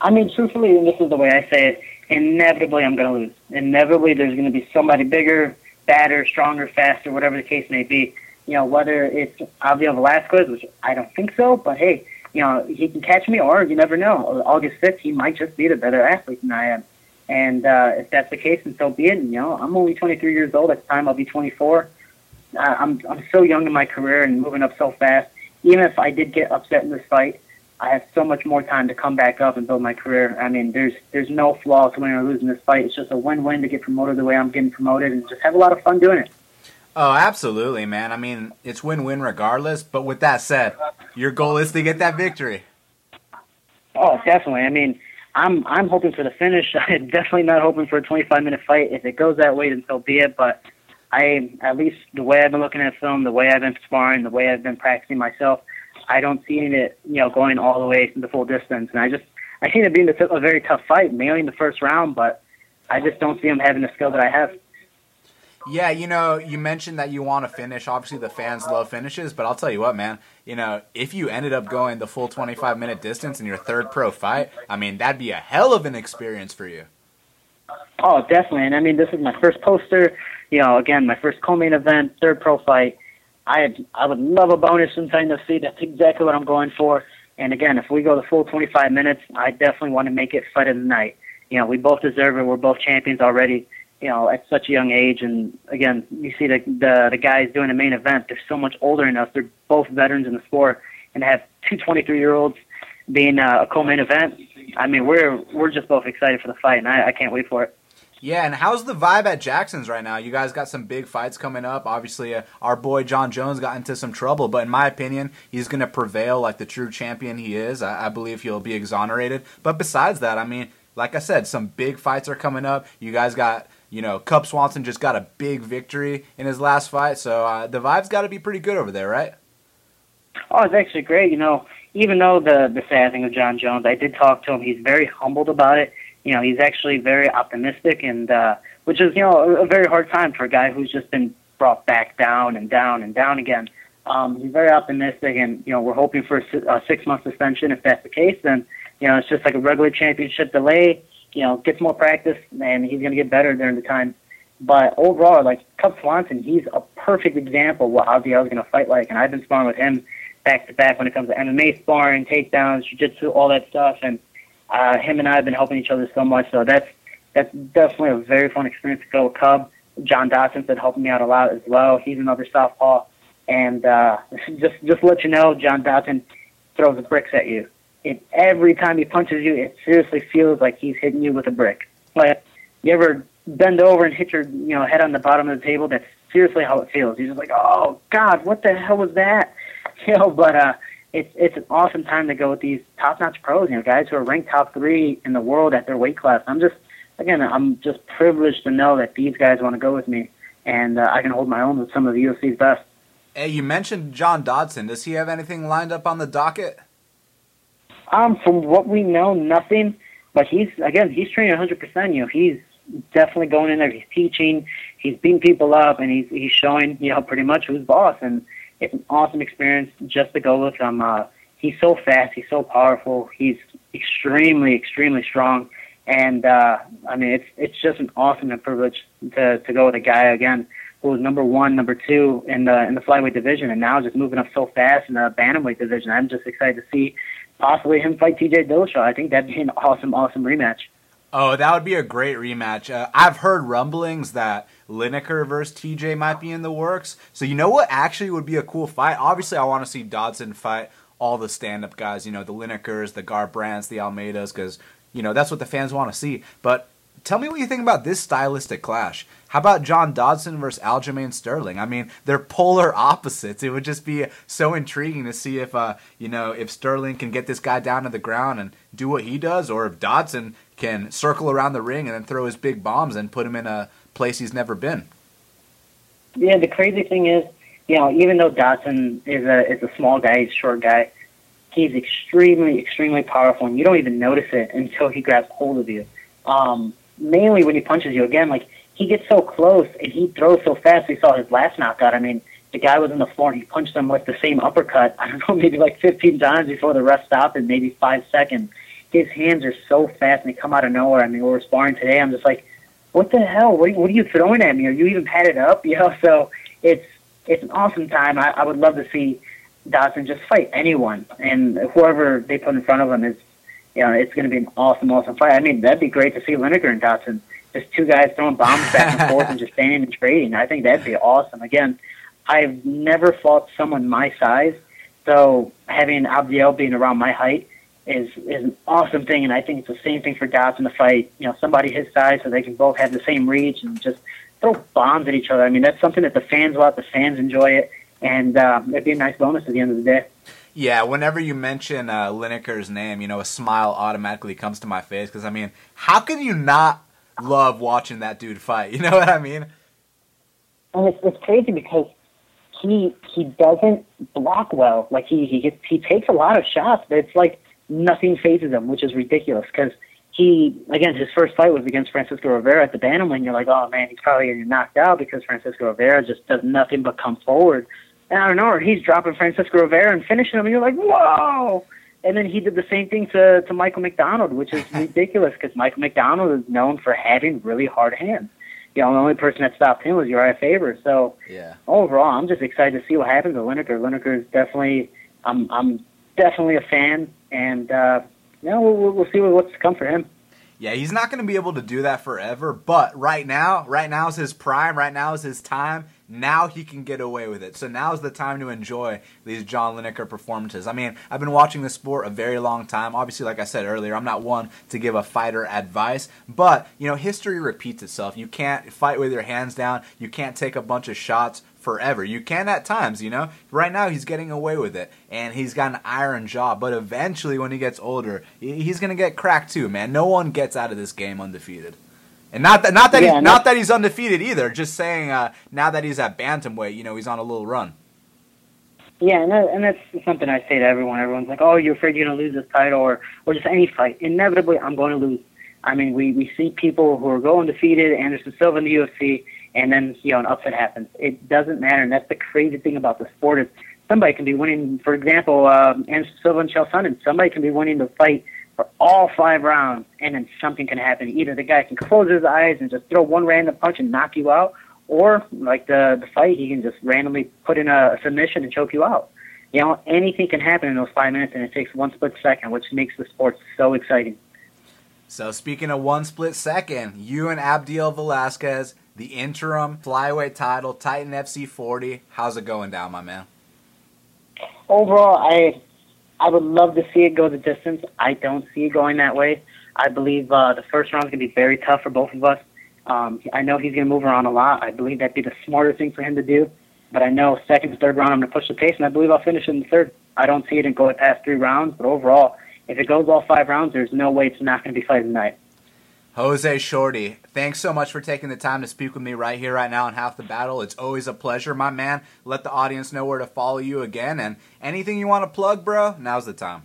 [SPEAKER 3] I mean, truthfully, and this is the way I say it, inevitably I'm going to lose. Inevitably there's going to be somebody bigger, badder, stronger, faster, whatever the case may be. You know, whether it's Abdiel Velasquez, which I don't think so, but hey, you know, he can catch me, or you never know. August 5th, he might just be the better athlete than I am. And uh, if that's the case, then so be it. And, you know, I'm only 23 years old. At the time, I'll be 24. I'm I'm so young in my career and moving up so fast. Even if I did get upset in this fight, I have so much more time to come back up and build my career. I mean, there's there's no flaw to winning or losing this fight. It's just a win-win to get promoted the way I'm getting promoted, and just have a lot of fun doing it.
[SPEAKER 1] Oh, absolutely, man. I mean, it's win-win regardless. But with that said, your goal is to get that victory.
[SPEAKER 3] Oh, definitely. I mean, I'm I'm hoping for the finish. I'm definitely not hoping for a 25 minute fight. If it goes that way, then so be it. But I, at least the way I've been looking at film, the way I've been sparring, the way I've been practicing myself, I don't see it, you know, going all the way to the full distance. And I just, I see it being a very tough fight, mainly in the first round. But I just don't see him having the skill that I have.
[SPEAKER 1] Yeah, you know, you mentioned that you want to finish. Obviously, the fans love finishes, but I'll tell you what, man. You know, if you ended up going the full 25 minute distance in your third pro fight, I mean, that'd be a hell of an experience for you.
[SPEAKER 3] Oh, definitely. And I mean, this is my first poster. You know, again, my first co-main event, third pro fight. I I would love a bonus inside the seat. That's exactly what I'm going for. And again, if we go the full 25 minutes, I definitely want to make it fight of the night. You know, we both deserve it. We're both champions already you know, at such a young age. And again, you see the the, the guys doing the main event. They're so much older than us. They're both veterans in the sport, and have two 23 year olds being uh, a co-main event. I mean, we're we're just both excited for the fight, and I, I can't wait for it.
[SPEAKER 1] Yeah, and how's the vibe at Jackson's right now? You guys got some big fights coming up. Obviously, uh, our boy Jon Jones got into some trouble, but in my opinion, he's going to prevail like the true champion he is. I, I believe he'll be exonerated. But besides that, I mean, like I said, some big fights are coming up. You guys got, you know, Cub Swanson just got a big victory in his last fight, so uh, the vibe's got to be pretty good over there, right?
[SPEAKER 3] Oh, it's actually great. You know, even though the the sad thing of Jon Jones, I did talk to him. He's very humbled about it you know, he's actually very optimistic, and uh, which is you know a, a very hard time for a guy who's just been brought back down and down and down again. Um, he's very optimistic, and you know we're hoping for a, a six month suspension. If that's the case, then you know it's just like a regular championship delay. You know, gets more practice, and he's going to get better during the time. But overall, like Cub Swanson, he's a perfect example of what Abdiel is going to fight like, and I've been sparring with him back to back when it comes to MMA sparring, takedowns, jiu-jitsu, all that stuff, and uh, him and I have been helping each other so much, so that's that's definitely a very fun experience to go with Cub. John Dodson's been helping me out a lot as well. He's another southpaw, and uh, just just let you know, John Dodson throws bricks at you. And every time he punches you, it seriously feels like he's hitting you with a brick. Like you ever bend over and hit your you know head on the bottom of the table? That's seriously how it feels. You're just like, oh God, what the hell was that? You know, but uh, it's it's an awesome time to go with these top notch pros, you know, guys who are ranked top three in the world at their weight class. I'm just again, I'm just privileged to know that these guys want to go with me, and uh, I can hold my own with some of the UFC's best.
[SPEAKER 1] Hey, you mentioned John Dodson. Does he have anything lined up on the docket?
[SPEAKER 3] Um, from what we know, nothing. But he's again, he's training 100. percent You know, he's definitely going in there. He's teaching. He's beating people up, and he's he's showing you know pretty much who's boss. And it's an awesome experience just to go with him. Uh, he's so fast. He's so powerful. He's extremely, extremely strong. And uh, I mean, it's it's just an awesome privilege to to go with a guy again who was number one, number two in the in the flyweight division, and now just moving up so fast in the bantamweight division. I'm just excited to see possibly him fight T.J. Dillashaw. I think that'd be an awesome, awesome rematch.
[SPEAKER 1] Oh, that would be a great rematch. Uh, I've heard rumblings that Lineker versus TJ might be in the works. So you know what actually would be a cool fight? Obviously, I want to see Dodson fight all the stand-up guys. You know, the Linekers, the Garbrandts, the Almeidas, because you know that's what the fans want to see. But tell me what you think about this stylistic clash. How about John Dodson versus Aljamain Sterling? I mean, they're polar opposites. It would just be so intriguing to see if, uh, you know, if Sterling can get this guy down to the ground and do what he does, or if Dodson can circle around the ring and then throw his big bombs and put him in a place he's never been.
[SPEAKER 3] Yeah, the crazy thing is, you know, even though Dodson is a is a small guy, he's a short guy, he's extremely, extremely powerful, and you don't even notice it until he grabs hold of you. Um, mainly when he punches you. Again, like he gets so close and he throws so fast. We saw his last knockout. I mean, the guy was on the floor and he punched him with the same uppercut. I don't know, maybe like 15 times before the ref stopped in maybe five seconds. His hands are so fast and they come out of nowhere. I mean, we were sparring today. I'm just like, what the hell? What what are you throwing at me? Are you even padded up? You know, so it's it's an awesome time. I, I would love to see Dodson just fight anyone, and whoever they put in front of him is, you know, it's going to be an awesome, awesome fight. I mean, that'd be great to see Lineker and Dodson, just two guys throwing bombs back and forth and just standing and trading. I think that'd be awesome. Again, I've never fought someone my size, so having Abdiel being around my height is is an awesome thing, and I think it's the same thing for Dodson to fight. You know, somebody his size, so they can both have the same reach and just throw bombs at each other. I mean, that's something that the fans want. The fans enjoy it, and uh, it'd be a nice bonus at the end of the day.
[SPEAKER 1] Yeah, whenever you mention uh, Lineker's name, you know, a smile automatically comes to my face because I mean, how can you not love watching that dude fight? You know what I mean?
[SPEAKER 3] And it's, it's crazy because he he doesn't block well. Like he he gets, he takes a lot of shots, but it's like nothing fazes him, which is ridiculous because he, again, his first fight was against Francisco Rivera at the bantamweight. You're like, oh man, he's probably getting knocked out because Francisco Rivera just does nothing but come forward. And I don't know, he's dropping Francisco Rivera and finishing him, and you're like, whoa! And then he did the same thing to to Michael McDonald, which is ridiculous because Michael McDonald is known for having really hard hands. You know, the only person that stopped him was Urijah Faber. So
[SPEAKER 1] yeah.
[SPEAKER 3] overall, I'm just excited to see what happens to Lineker. Lineker is definitely, I'm I'm definitely a fan and uh, yeah, we'll, we'll see what's to come for him.
[SPEAKER 1] Yeah, he's not going to be able to do that forever, but right now, right now is his prime, right now is his time. Now he can get away with it. So now is the time to enjoy these John Lineker performances. I mean, I've been watching this sport a very long time. Obviously, like I said earlier, I'm not one to give a fighter advice, but, you know, history repeats itself. You can't fight with your hands down. You can't take a bunch of shots forever. You can at times, you know. Right now, he's getting away with it, and he's got an iron jaw. But eventually, when he gets older, he's gonna get cracked too, man. No one gets out of this game undefeated. And not that, not that, yeah, he's, not that he's undefeated either. Just saying, uh, now that he's at bantamweight, you know, he's on a little run.
[SPEAKER 3] Yeah, and, that, and that's something I say to everyone. Everyone's like, "Oh, you're afraid you're gonna lose this title, or or just any fight." Inevitably, I'm going to lose. I mean, we we see people who are going defeated. Anderson Silva in the UFC and then you know an upset happens. It doesn't matter, and that's the crazy thing about the sport is somebody can be winning. For example, um, Anderson Silva and Chael Sonnen, somebody can be winning the fight for all five rounds, and then something can happen. Either the guy can close his eyes and just throw one random punch and knock you out, or like the the fight, he can just randomly put in a submission and choke you out. You know, anything can happen in those five minutes, and it takes one split second, which makes the sport so exciting.
[SPEAKER 1] So speaking of one split second, you and Abdiel Velasquez the interim flyweight title, Titan FC 40. How's it going down, my man?
[SPEAKER 3] Overall, I I would love to see it go the distance. I don't see it going that way. I believe uh, the first round is going to be very tough for both of us. Um, I know he's going to move around a lot. I believe that'd be the smarter thing for him to do. But I know second, third round, I'm going to push the pace, and I believe I'll finish in the third. I don't see it in going past three rounds, but overall, if it goes all five rounds, there's no way it's not going to be fight tonight.
[SPEAKER 1] Jose Shorty, thanks so much for taking the time to speak with me right here, right now on Half the Battle. It's always a pleasure, my man. Let the audience know where to follow you again. And anything you want to plug, bro, now's the time.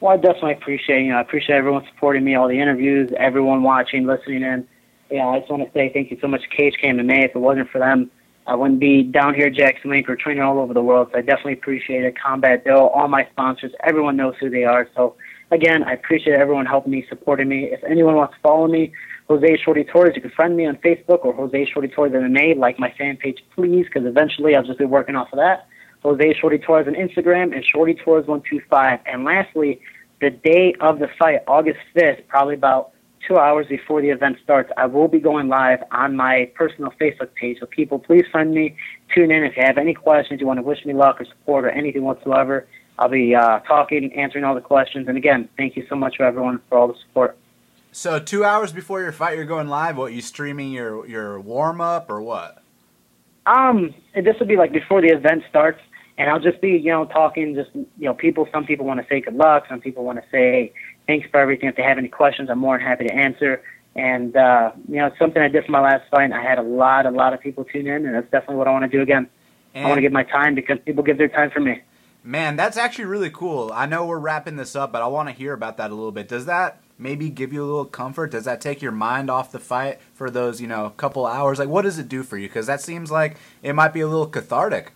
[SPEAKER 3] Well, I definitely appreciate you know I appreciate everyone supporting me, all the interviews, everyone watching, listening in. Yeah, I just want to say thank you so much. Cage came to me. If it wasn't for them, I wouldn't be down here Jackson Wink or training all over the world. So I definitely appreciate it. Combat Bill, all my sponsors, everyone knows who they are. So Again, I appreciate everyone helping me, supporting me. If anyone wants to follow me, Jose Shorty Torres, you can friend me on Facebook or Jose Shorty Torres MMA. Like my fan page, please, because eventually I'll just be working off of that. Jose Shorty Torres on Instagram and Shorty Torres one two five. And lastly, the day of the fight, August fifth, probably about two hours before the event starts, I will be going live on my personal Facebook page. So people, please friend me, tune in if you have any questions, you want to wish me luck or support or anything whatsoever. I'll be uh, talking, answering all the questions. And again, thank you so much for everyone for all the support.
[SPEAKER 1] So two hours before your fight, you're going live. What you streaming your your warm up or what?
[SPEAKER 3] Um, this will be like before the event starts, and I'll just be you know talking. Just you know, people. Some people want to say good luck. Some people want to say thanks for everything. If they have any questions, I'm more than happy to answer. And uh, you know, something I did for my last fight. I had a lot, a lot of people tune in, and that's definitely what I want to do again. And I want to give my time because people give their time for me.
[SPEAKER 1] Man, that's actually really cool. I know we're wrapping this up, but I want to hear about that a little bit. Does that maybe give you a little comfort? Does that take your mind off the fight for those, you know, couple hours? Like, what does it do for you? Because that seems like it might be a little cathartic.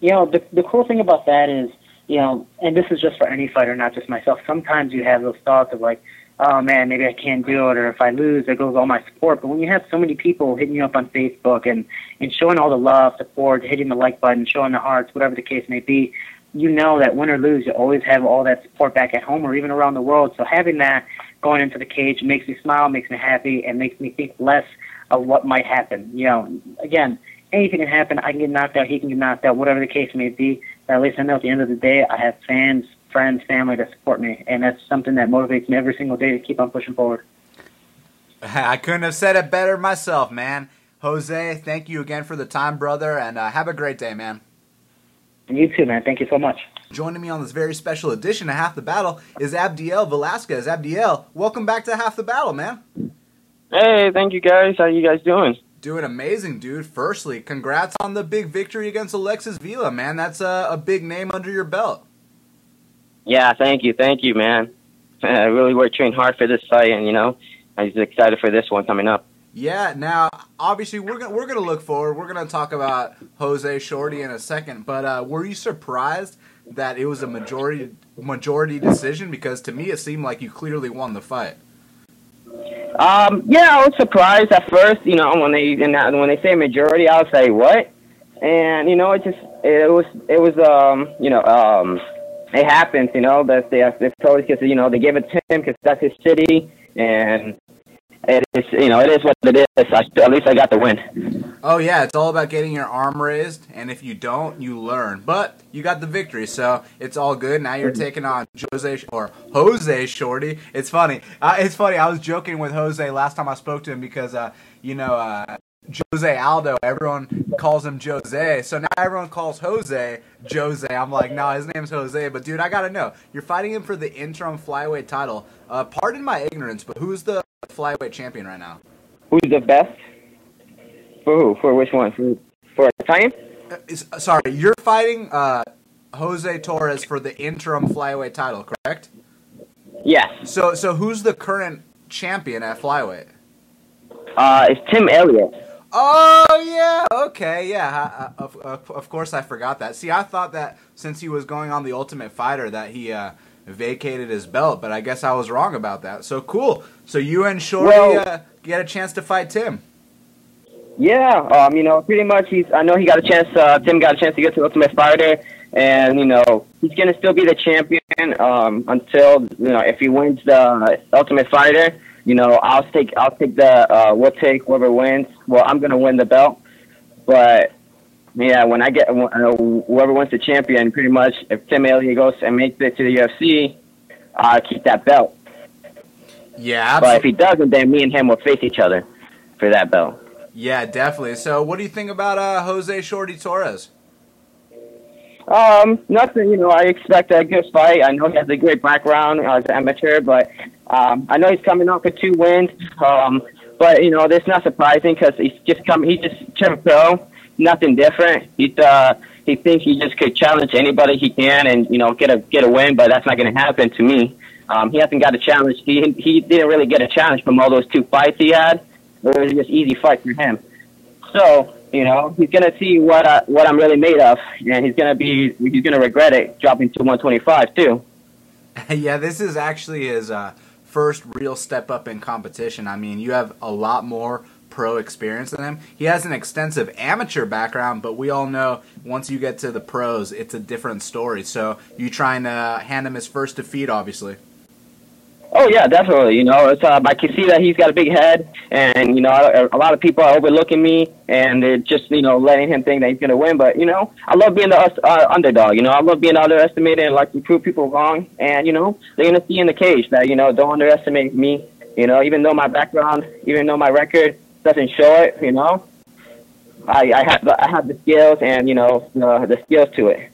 [SPEAKER 3] You know, the the cool thing about that is, you know, and this is just for any fighter, not just myself. Sometimes you have those thoughts of like, oh man, maybe I can't do it, or if I lose, it goes all my support. But when you have so many people hitting you up on Facebook and and showing all the love, support, hitting the like button, showing the hearts, whatever the case may be, you know that win or lose, you always have all that support back at home or even around the world. So having that going into the cage makes me smile, makes me happy, and makes me think less of what might happen. You know, again, anything can happen. I can get knocked out, he can get knocked out, whatever the case may be. But at least I know at the end of the day, I have fans friends, family to support me, and that's something that motivates me every single day to keep on pushing forward.
[SPEAKER 1] I couldn't have said it better myself, man. Jose, thank you again for the time, brother, and uh, have a great day, man.
[SPEAKER 3] And you too, man. Thank you so much.
[SPEAKER 1] Joining me on this very special edition of Half the Battle is Abdiel Velasquez. Abdiel, welcome back to Half the Battle, man.
[SPEAKER 4] Hey, thank you guys. How you guys doing?
[SPEAKER 1] Doing amazing, dude. Firstly, congrats on the big victory against Alexis Vila, man. That's a, a big name under your belt.
[SPEAKER 4] Yeah, thank you, thank you, man. I really worked trained hard for this fight, and you know, I was excited for this one coming up.
[SPEAKER 1] Yeah. Now, obviously, we're gonna we're gonna look forward. We're gonna talk about Jose Shorty in a second. But uh, were you surprised that it was a majority majority decision? Because to me, it seemed like you clearly won the fight.
[SPEAKER 4] Um, yeah, I was surprised at first. You know, when they when they say majority, I'll say what, and you know, it just it was it was um you know um it happens, you know. that they it's totally because you know they gave it to him because that's his city, and it is you know it is what it is. I, at least I got the win.
[SPEAKER 1] Oh yeah, it's all about getting your arm raised, and if you don't, you learn. But you got the victory, so it's all good. Now you're taking on Jose or Jose Shorty. It's funny. Uh, it's funny. I was joking with Jose last time I spoke to him because uh, you know. Uh, Jose Aldo. Everyone calls him Jose. So now everyone calls Jose Jose. I'm like, no, his name's Jose. But dude, I gotta know. You're fighting him for the interim flyweight title. Uh, pardon my ignorance, but who's the flyweight champion right now?
[SPEAKER 4] Who's the best? For who? For which one? For for Titan?
[SPEAKER 1] Uh, is, sorry, you're fighting uh, Jose Torres for the interim flyweight title, correct?
[SPEAKER 4] Yes.
[SPEAKER 1] So so who's the current champion at flyweight?
[SPEAKER 4] Uh, it's Tim Elliott.
[SPEAKER 1] Oh yeah, okay, yeah. I, I, of, of course, I forgot that. See, I thought that since he was going on the Ultimate Fighter, that he uh, vacated his belt, but I guess I was wrong about that. So cool. So you and Shorty uh, get a chance to fight Tim.
[SPEAKER 4] Yeah, um, you know, pretty much he's. I know he got a chance. Uh, Tim got a chance to get to Ultimate Fighter, and you know he's gonna still be the champion um, until you know if he wins the Ultimate Fighter. You know, I'll take I'll take the uh, we'll take whoever wins. Well, I'm gonna win the belt, but yeah, when I get uh, whoever wins the champion, pretty much if Tim Elliott goes and makes it to the UFC, I keep that belt.
[SPEAKER 1] Yeah,
[SPEAKER 4] But if he doesn't, then me and him will face each other for that belt.
[SPEAKER 1] Yeah, definitely. So, what do you think about uh, Jose Shorty Torres?
[SPEAKER 4] Um, nothing. You know, I expect a good fight. I know he has a great background as an amateur, but um, I know he's coming off with two wins. Um, but you know, that's not surprising because he's just come. He just turned pro. Nothing different. He's uh, he thinks he just could challenge anybody he can and you know get a get a win, but that's not going to happen to me. Um, he hasn't got a challenge. He he didn't really get a challenge from all those two fights he had. It was just easy fights for him. So you know he's gonna see what I, what I'm really made of, and he's gonna be he's gonna regret it dropping to 125 too.
[SPEAKER 1] yeah, this is actually his uh, first real step up in competition. I mean, you have a lot more pro experience than him. He has an extensive amateur background, but we all know once you get to the pros, it's a different story. So you trying to hand him his first defeat, obviously.
[SPEAKER 4] Oh yeah, definitely. You know, it's uh, I can see that he's got a big head, and you know, a, lot of people are overlooking me, and they're just you know letting him think that he's gonna win. But you know, I love being the uh, underdog. You know, I love being underestimated and like to prove people wrong. And you know, they're gonna see in the cage that you know don't underestimate me. You know, even though my background, even though my record doesn't show it, you know, I I have I have the skills and you know the, the skills to it.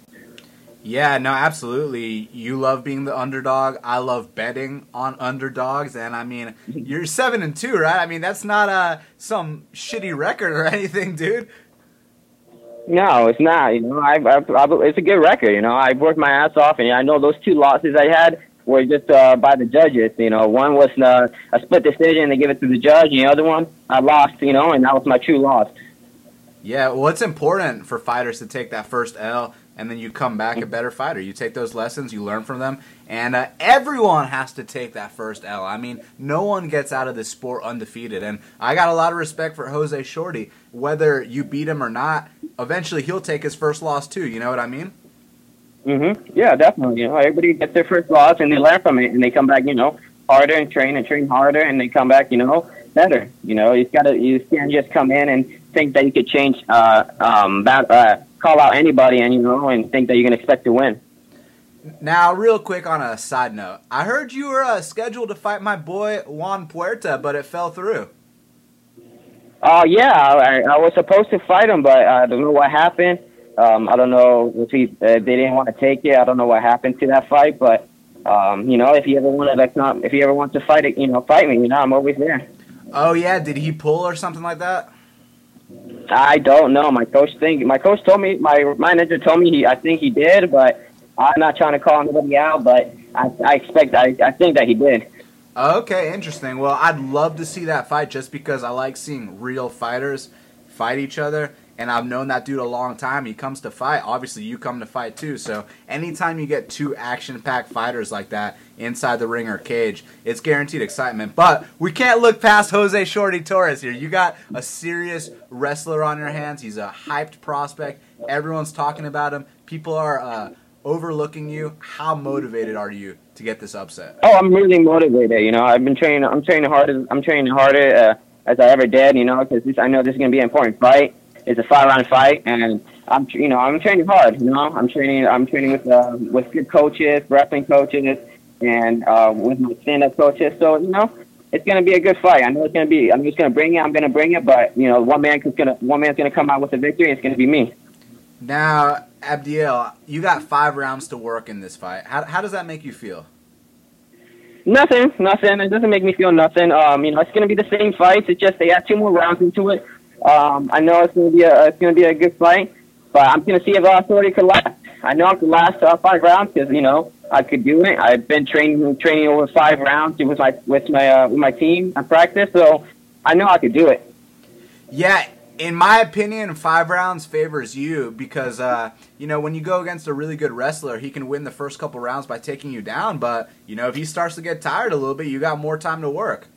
[SPEAKER 1] Yeah, no, absolutely. You love being the underdog. I love betting on underdogs, and I mean, you're seven and two, right? I mean, that's not uh, some shitty record or anything, dude.
[SPEAKER 4] No, it's not. You know, I, I, I it's a good record. You know, I worked my ass off, and I know those two losses I had were just uh, by the judges. You know, one was uh, a split decision; they give it to the judge. And the other one, I lost. You know, and that was my true loss.
[SPEAKER 1] Yeah, well, it's important for fighters to take that first L, and then you come back a better fighter. You take those lessons, you learn from them, and uh, everyone has to take that first L. I mean, no one gets out of this sport undefeated, and I got a lot of respect for Jose Shorty. Whether you beat him or not, eventually he'll take his first loss too. You know what I mean?
[SPEAKER 4] Mm-hmm. Yeah, definitely. You know, everybody gets their first loss, and they learn from it, and they come back. You know, harder and train and train harder, and they come back. You know, better. You know, you got to you can't just come in and think that you could change, uh, um, uh, call out anybody, and you know, and think that you can expect to win.
[SPEAKER 1] Now, real quick on a side note, I heard you were uh, scheduled to fight my boy Juan Puerta, but it fell through.
[SPEAKER 4] Uh, yeah, I, I was supposed to fight him, but I don't know what happened. Um, I don't know if he uh, they didn't want to take it. I don't know what happened to that fight, but um, you know, if you ever wanted to come, if you ever want to fight it, you know, fight me. You know, I'm always there.
[SPEAKER 1] Oh yeah, did he pull or something like that?
[SPEAKER 4] I don't know. My coach think my coach told me my manager told me he I think he did, but I'm not trying to call anybody out. But I, I expect I, I think that he did.
[SPEAKER 1] Okay, interesting. Well, I'd love to see that fight just because I like seeing real fighters fight each other. And I've known that dude a long time. He comes to fight. Obviously, you come to fight too. So, anytime you get two action packed fighters like that inside the ring or cage, it's guaranteed excitement. But we can't look past Jose Shorty Torres here. You got a serious wrestler on your hands. He's a hyped prospect. Everyone's talking about him. People are uh, overlooking you? How motivated are you to get this upset?
[SPEAKER 4] Oh, I'm really motivated. You know, I've been training. I'm training harder. I'm training harder uh, as I ever did. You know, because I know this is gonna be an important fight. It's a five round fight, and I'm you know I'm training hard. You know, I'm training. I'm training with uh, with good coaches, wrestling coaches, and uh, with my stand up coaches. So you know, it's gonna be a good fight. I know it's gonna be. I'm just gonna bring it. I'm gonna bring it. But you know, one man is gonna one man's gonna come out with a victory. It's gonna be me.
[SPEAKER 1] Now, Abdiel, you got five rounds to work in this fight. How, how does that make you feel?
[SPEAKER 4] Nothing, nothing. It doesn't make me feel nothing. Um, you know, it's gonna be the same fights. It's just they add two more rounds into it. Um, I know it's gonna be a it's gonna be a good fight, but I'm gonna see if uh, Shorty can last. I know I can last uh, five rounds because you know I could do it. I've been training training over five rounds with my with my uh, with my team in practice, so I know I could do it.
[SPEAKER 1] Yeah, in my opinion, five rounds favors you because uh, you know when you go against a really good wrestler, he can win the first couple rounds by taking you down. But you know if he starts to get tired a little bit, you got more time to work.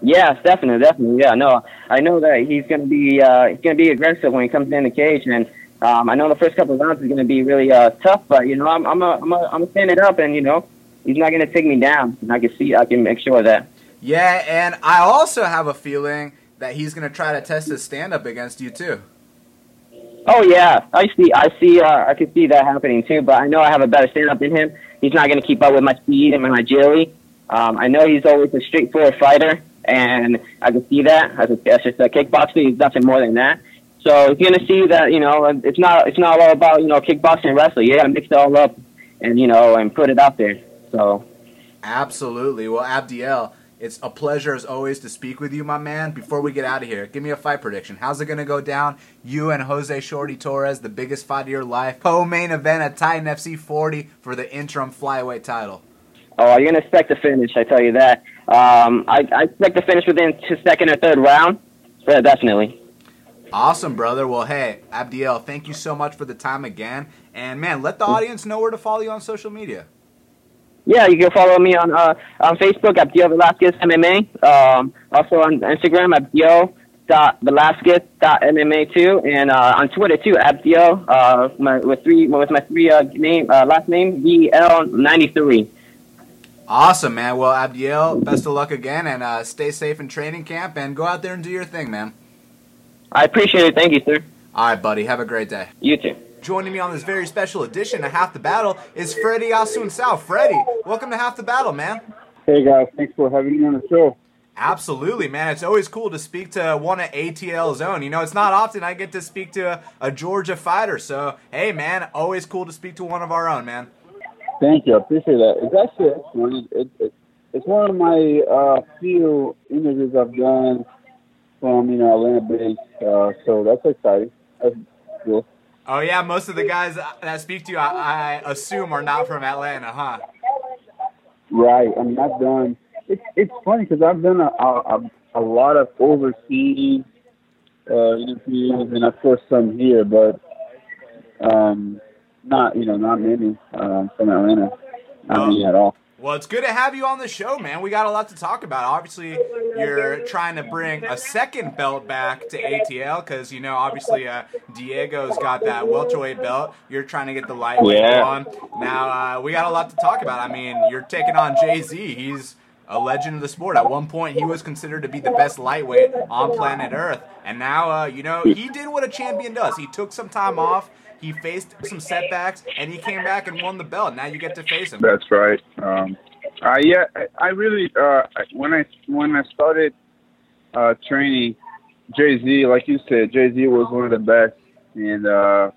[SPEAKER 4] Yes, definitely, definitely. Yeah, no, I know that he's going to be uh, he's going to be aggressive when he comes in the cage, and um, I know the first couple of rounds is going to be really uh, tough. But you know, I'm I'm a, I'm a, I'm stand it up, and you know, he's not going to take me down. And I can see, I can make sure of that.
[SPEAKER 1] Yeah, and I also have a feeling that he's going to try to test his stand up against you too.
[SPEAKER 4] Oh yeah, I see. I see. Uh, I can see that happening too. But I know I have a better stand up than him. He's not going to keep up with my speed and my agility. Um, I know he's always a straightforward fighter, and I can see that I a, as just uh, a kickboxer. He's nothing more than that. So you're going to see that you know it's not it's not all about you know kickboxing and wrestling. You got to mix it all up and you know and put it out there. So
[SPEAKER 1] absolutely. Well, Abdiel, it's a pleasure as always to speak with you, my man. Before we get out of here, give me a fight prediction. How's it going to go down? You and Jose Shorty Torres, the biggest fight of your life, co-main event at Titan FC 40 for the interim flyweight title.
[SPEAKER 4] Oh, you're gonna expect a finish. I tell you that. Um, I, I expect to finish within second or third round. Yeah, definitely.
[SPEAKER 1] Awesome, brother. Well, hey, Abdiel, thank you so much for the time again. And man, let the audience know where to follow you on social media.
[SPEAKER 4] Yeah, you can follow me on uh, on Facebook, Abdiel Velasquez MMA. Um, also on Instagram, Abdiel dot Velasquez dot MMA too, and uh, on Twitter too, Abdiel uh, my, with three with my three uh, name uh, last name VL ninety three.
[SPEAKER 1] Awesome, man. Well, Abdiel, best of luck again, and uh, stay safe in training camp, and go out there and do your thing, man.
[SPEAKER 4] I appreciate it. Thank you, sir.
[SPEAKER 1] All right, buddy. Have a great day.
[SPEAKER 4] You too.
[SPEAKER 1] Joining me on this very special edition of Half the Battle is Freddy Assunção. Freddie, welcome to Half the Battle, man.
[SPEAKER 5] Hey, guys. Thanks for having me on the show.
[SPEAKER 1] Absolutely, man. It's always cool to speak to one of ATL's own. You know, it's not often I get to speak to a, a Georgia fighter. So, hey, man, always cool to speak to one of our own, man.
[SPEAKER 5] Thank you. I appreciate that. It's actually excellent. It, it, it's one of my uh, few interviews I've done from, you know, Atlanta based. Uh, so that's exciting. That's cool.
[SPEAKER 1] Oh, yeah. Most of the guys that speak to you, I, I assume, are not from Atlanta, huh?
[SPEAKER 5] Right. I mean, I've done. It's it's funny because I've done a, a a lot of overseas uh, interviews and of course some here, but um, not you know not many um, from Atlanta, not many at all.
[SPEAKER 1] Well, it's good to have you on the show, man. We got a lot to talk about. Obviously, you're trying to bring a second belt back to ATL because you know, obviously, uh, Diego's got that welterweight belt. You're trying to get the lightweight
[SPEAKER 5] Yeah.
[SPEAKER 1] on. Now, uh, we got a lot to talk about. I mean, you're taking on JZ. He's a legend of the sport. At one point, he was considered to be the best lightweight on planet Earth, and now, uh, you know, he did what a champion does. He took some time off. He faced some setbacks, and he came back and won the belt. Now you get to face him.
[SPEAKER 5] That's right. Um, uh, yeah, I, really uh, when I when I started uh, training JZ, like you said, JZ was one of the best, and uh,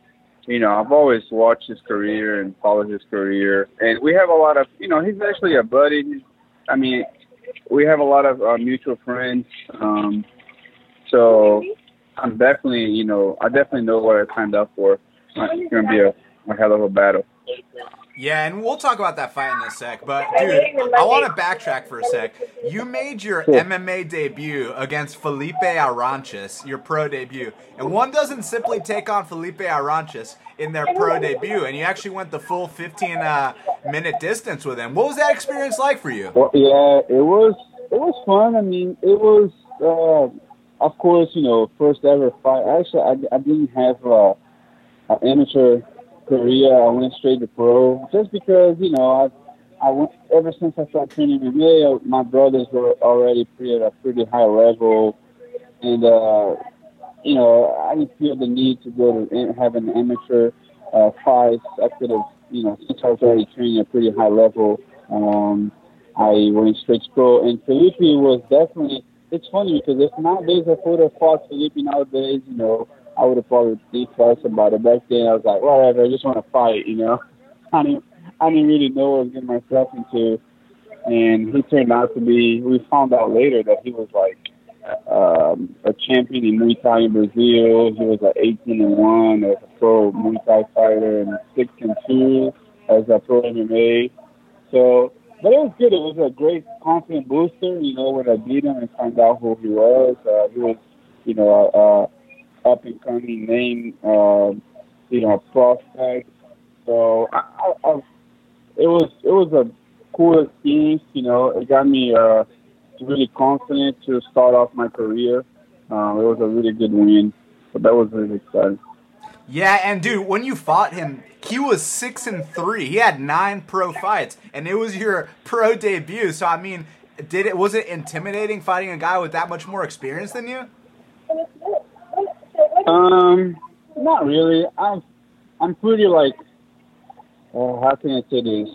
[SPEAKER 5] you know I've always watched his career and followed his career, and we have a lot of you know he's actually a buddy. I mean, we have a lot of uh, mutual friends, um, so I'm definitely you know I definitely know what I signed up for. It's gonna be a, a hell of a battle.
[SPEAKER 1] Yeah, and we'll talk about that fight in a sec. But dude, I want to backtrack for a sec. You made your MMA debut against Felipe Arantes, your pro debut, and one doesn't simply take on Felipe Arantes in their pro debut, and you actually went the full 15 uh, minute distance with him. What was that experience like for you?
[SPEAKER 5] Well, yeah, it was it was fun. I mean, it was uh, of course you know first ever fight. Actually, I, I didn't have uh, amateur career, I went straight to pro just because you know I I went ever since I started training MMA. My brothers were already pretty at a pretty high level, and uh, you know I didn't feel the need to go to have an amateur uh, fight. I could have you know since I was already training at a pretty high level. Um, I went straight to pro, and Felipe was definitely. It's funny because if nowadays I would have fought Felipe nowadays, you know, I would have probably think twice about it. Back then, I was like, whatever, I just want to fight, you know. I didn't, I didn't really know what I was getting myself into, and he turned out to be. We found out later that he was like um, a champion in Muay Thai in Brazil. He was like 18 and one as a pro Muay Thai fighter, and six and two as a pro MMA. So, but it was good. It was a great confident booster. You know, when I beat him and found out who he was, uh, he was, you know, uh, up and coming name, uh, you know, prospect. So I, I, I, it was it was a cool experience. You know, it got me uh, really confident to start off my career. Um, it was a really good win, but that was really exciting.
[SPEAKER 1] Yeah, and dude, when you fought him, he was six and three. He had nine pro fights, and it was your pro debut. So I mean, did it was it intimidating fighting a guy with that much more experience than you?
[SPEAKER 5] Um, not really. I'm I'm pretty like, uh, how can I say this?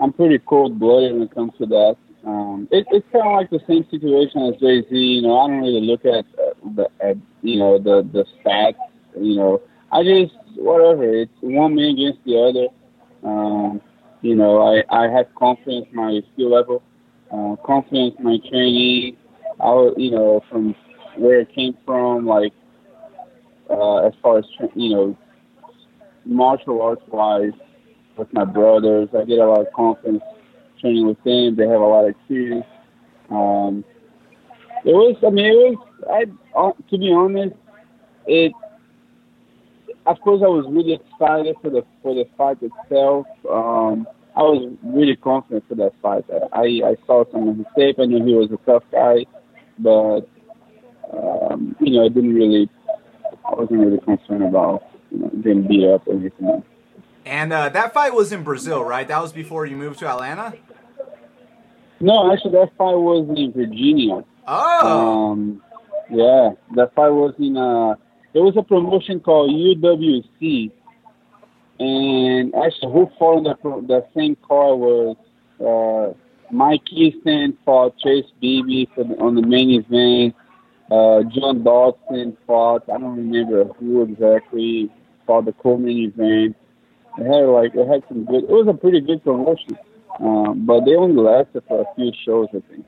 [SPEAKER 5] I'm pretty cold blooded when it comes to that. Um, it, it's kind of like the same situation as JZ. You know, I don't really look at uh, the at, you know the the stats. You know, I just whatever. It's one man against the other. Um, you know, I I have confidence in my skill level, uh, confidence in my training. I you know from where it came from, like uh, as far as you know, martial arts wise, with my brothers, I get a lot of confidence training with them. They have a lot of experience. Um, it was, I mean, it was. I uh, to be honest, it. Of course, I was really excited for the for the fight itself. Um, I was really confident for that fight. I I saw some of his tape. I knew he was a tough guy, but um, you know, it didn't really I wasn't really concerned about you know, getting beat up or anything.
[SPEAKER 1] And uh, that fight was in Brazil, right? That was before you moved to Atlanta.
[SPEAKER 5] No, actually, that fight was in Virginia.
[SPEAKER 1] Oh.
[SPEAKER 5] Um, yeah, that fight was in uh, there was a promotion called UWC, and actually, who fought in that that same car was uh, Mike Easton fought Chase Beebe for the, on the main event. Uh, John Dodson fought. I don't remember who exactly fought the co-main event. It had like it had some good. It was a pretty good promotion, um, but they only lasted for a few shows, I think.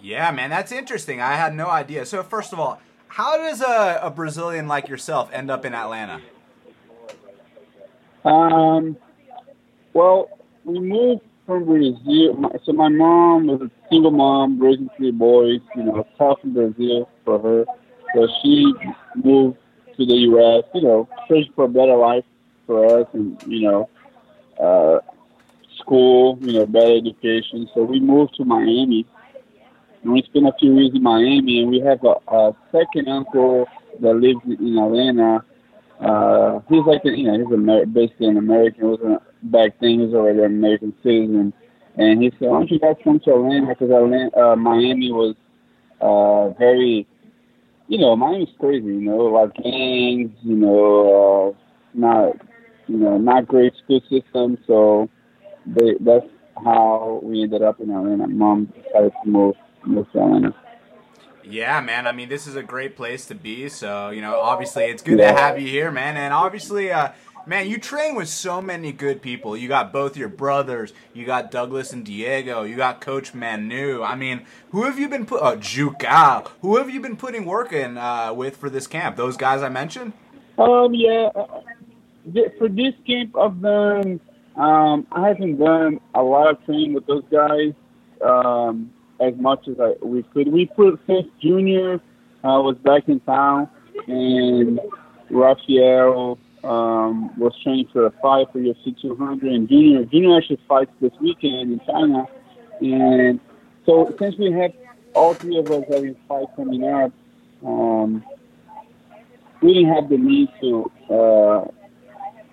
[SPEAKER 1] Yeah, man, that's interesting. I had no idea. So first of all, how does a, a Brazilian like yourself end up in Atlanta?
[SPEAKER 5] Um, well, we moved from Brazil. So my mom was a single mom, raising three boys. You know, tough in Brazil for her. So she moved to the U.S. You know, searching for a better life for us, and you know, uh, school. You know, better education. So we moved to Miami. And we spent a few years in Miami, and we have a, a second uncle that lives in Atlanta. Uh, he's like, a, you know, he's Amer- basically an American. Was back then he was already an American citizen, and he said, "Why don't you guys come to Atlanta? Because Atlanta, uh, Miami was uh, very, you know, Miami's crazy. You know, like gangs. You know, uh, not, you know, not great school system. So they, that's how we ended up in Atlanta. Mom decided to move move to Atlanta.
[SPEAKER 1] Yeah, man. I mean, this is a great place to be. So, you know, obviously it's good yeah. to have you here, man. And obviously, uh, man, you train with so many good people. You got both your brothers. You got Douglas and Diego. You got Coach Manu. I mean, who have you been put? Oh, Juca. Who have you been putting work in uh, with for this camp? Those guys I mentioned.
[SPEAKER 5] Um. Yeah. Uh, for this camp, I've done. Um, I haven't done a lot of training with those guys. Um, as much as I, we could. We put Fifth Junior uh, was back in town, and Rafael um, was training for a fight for UFC 200, and Junior Junior actually fights this weekend in China, and so since we have all three of us having fights coming up, um, we didn't have the need to uh,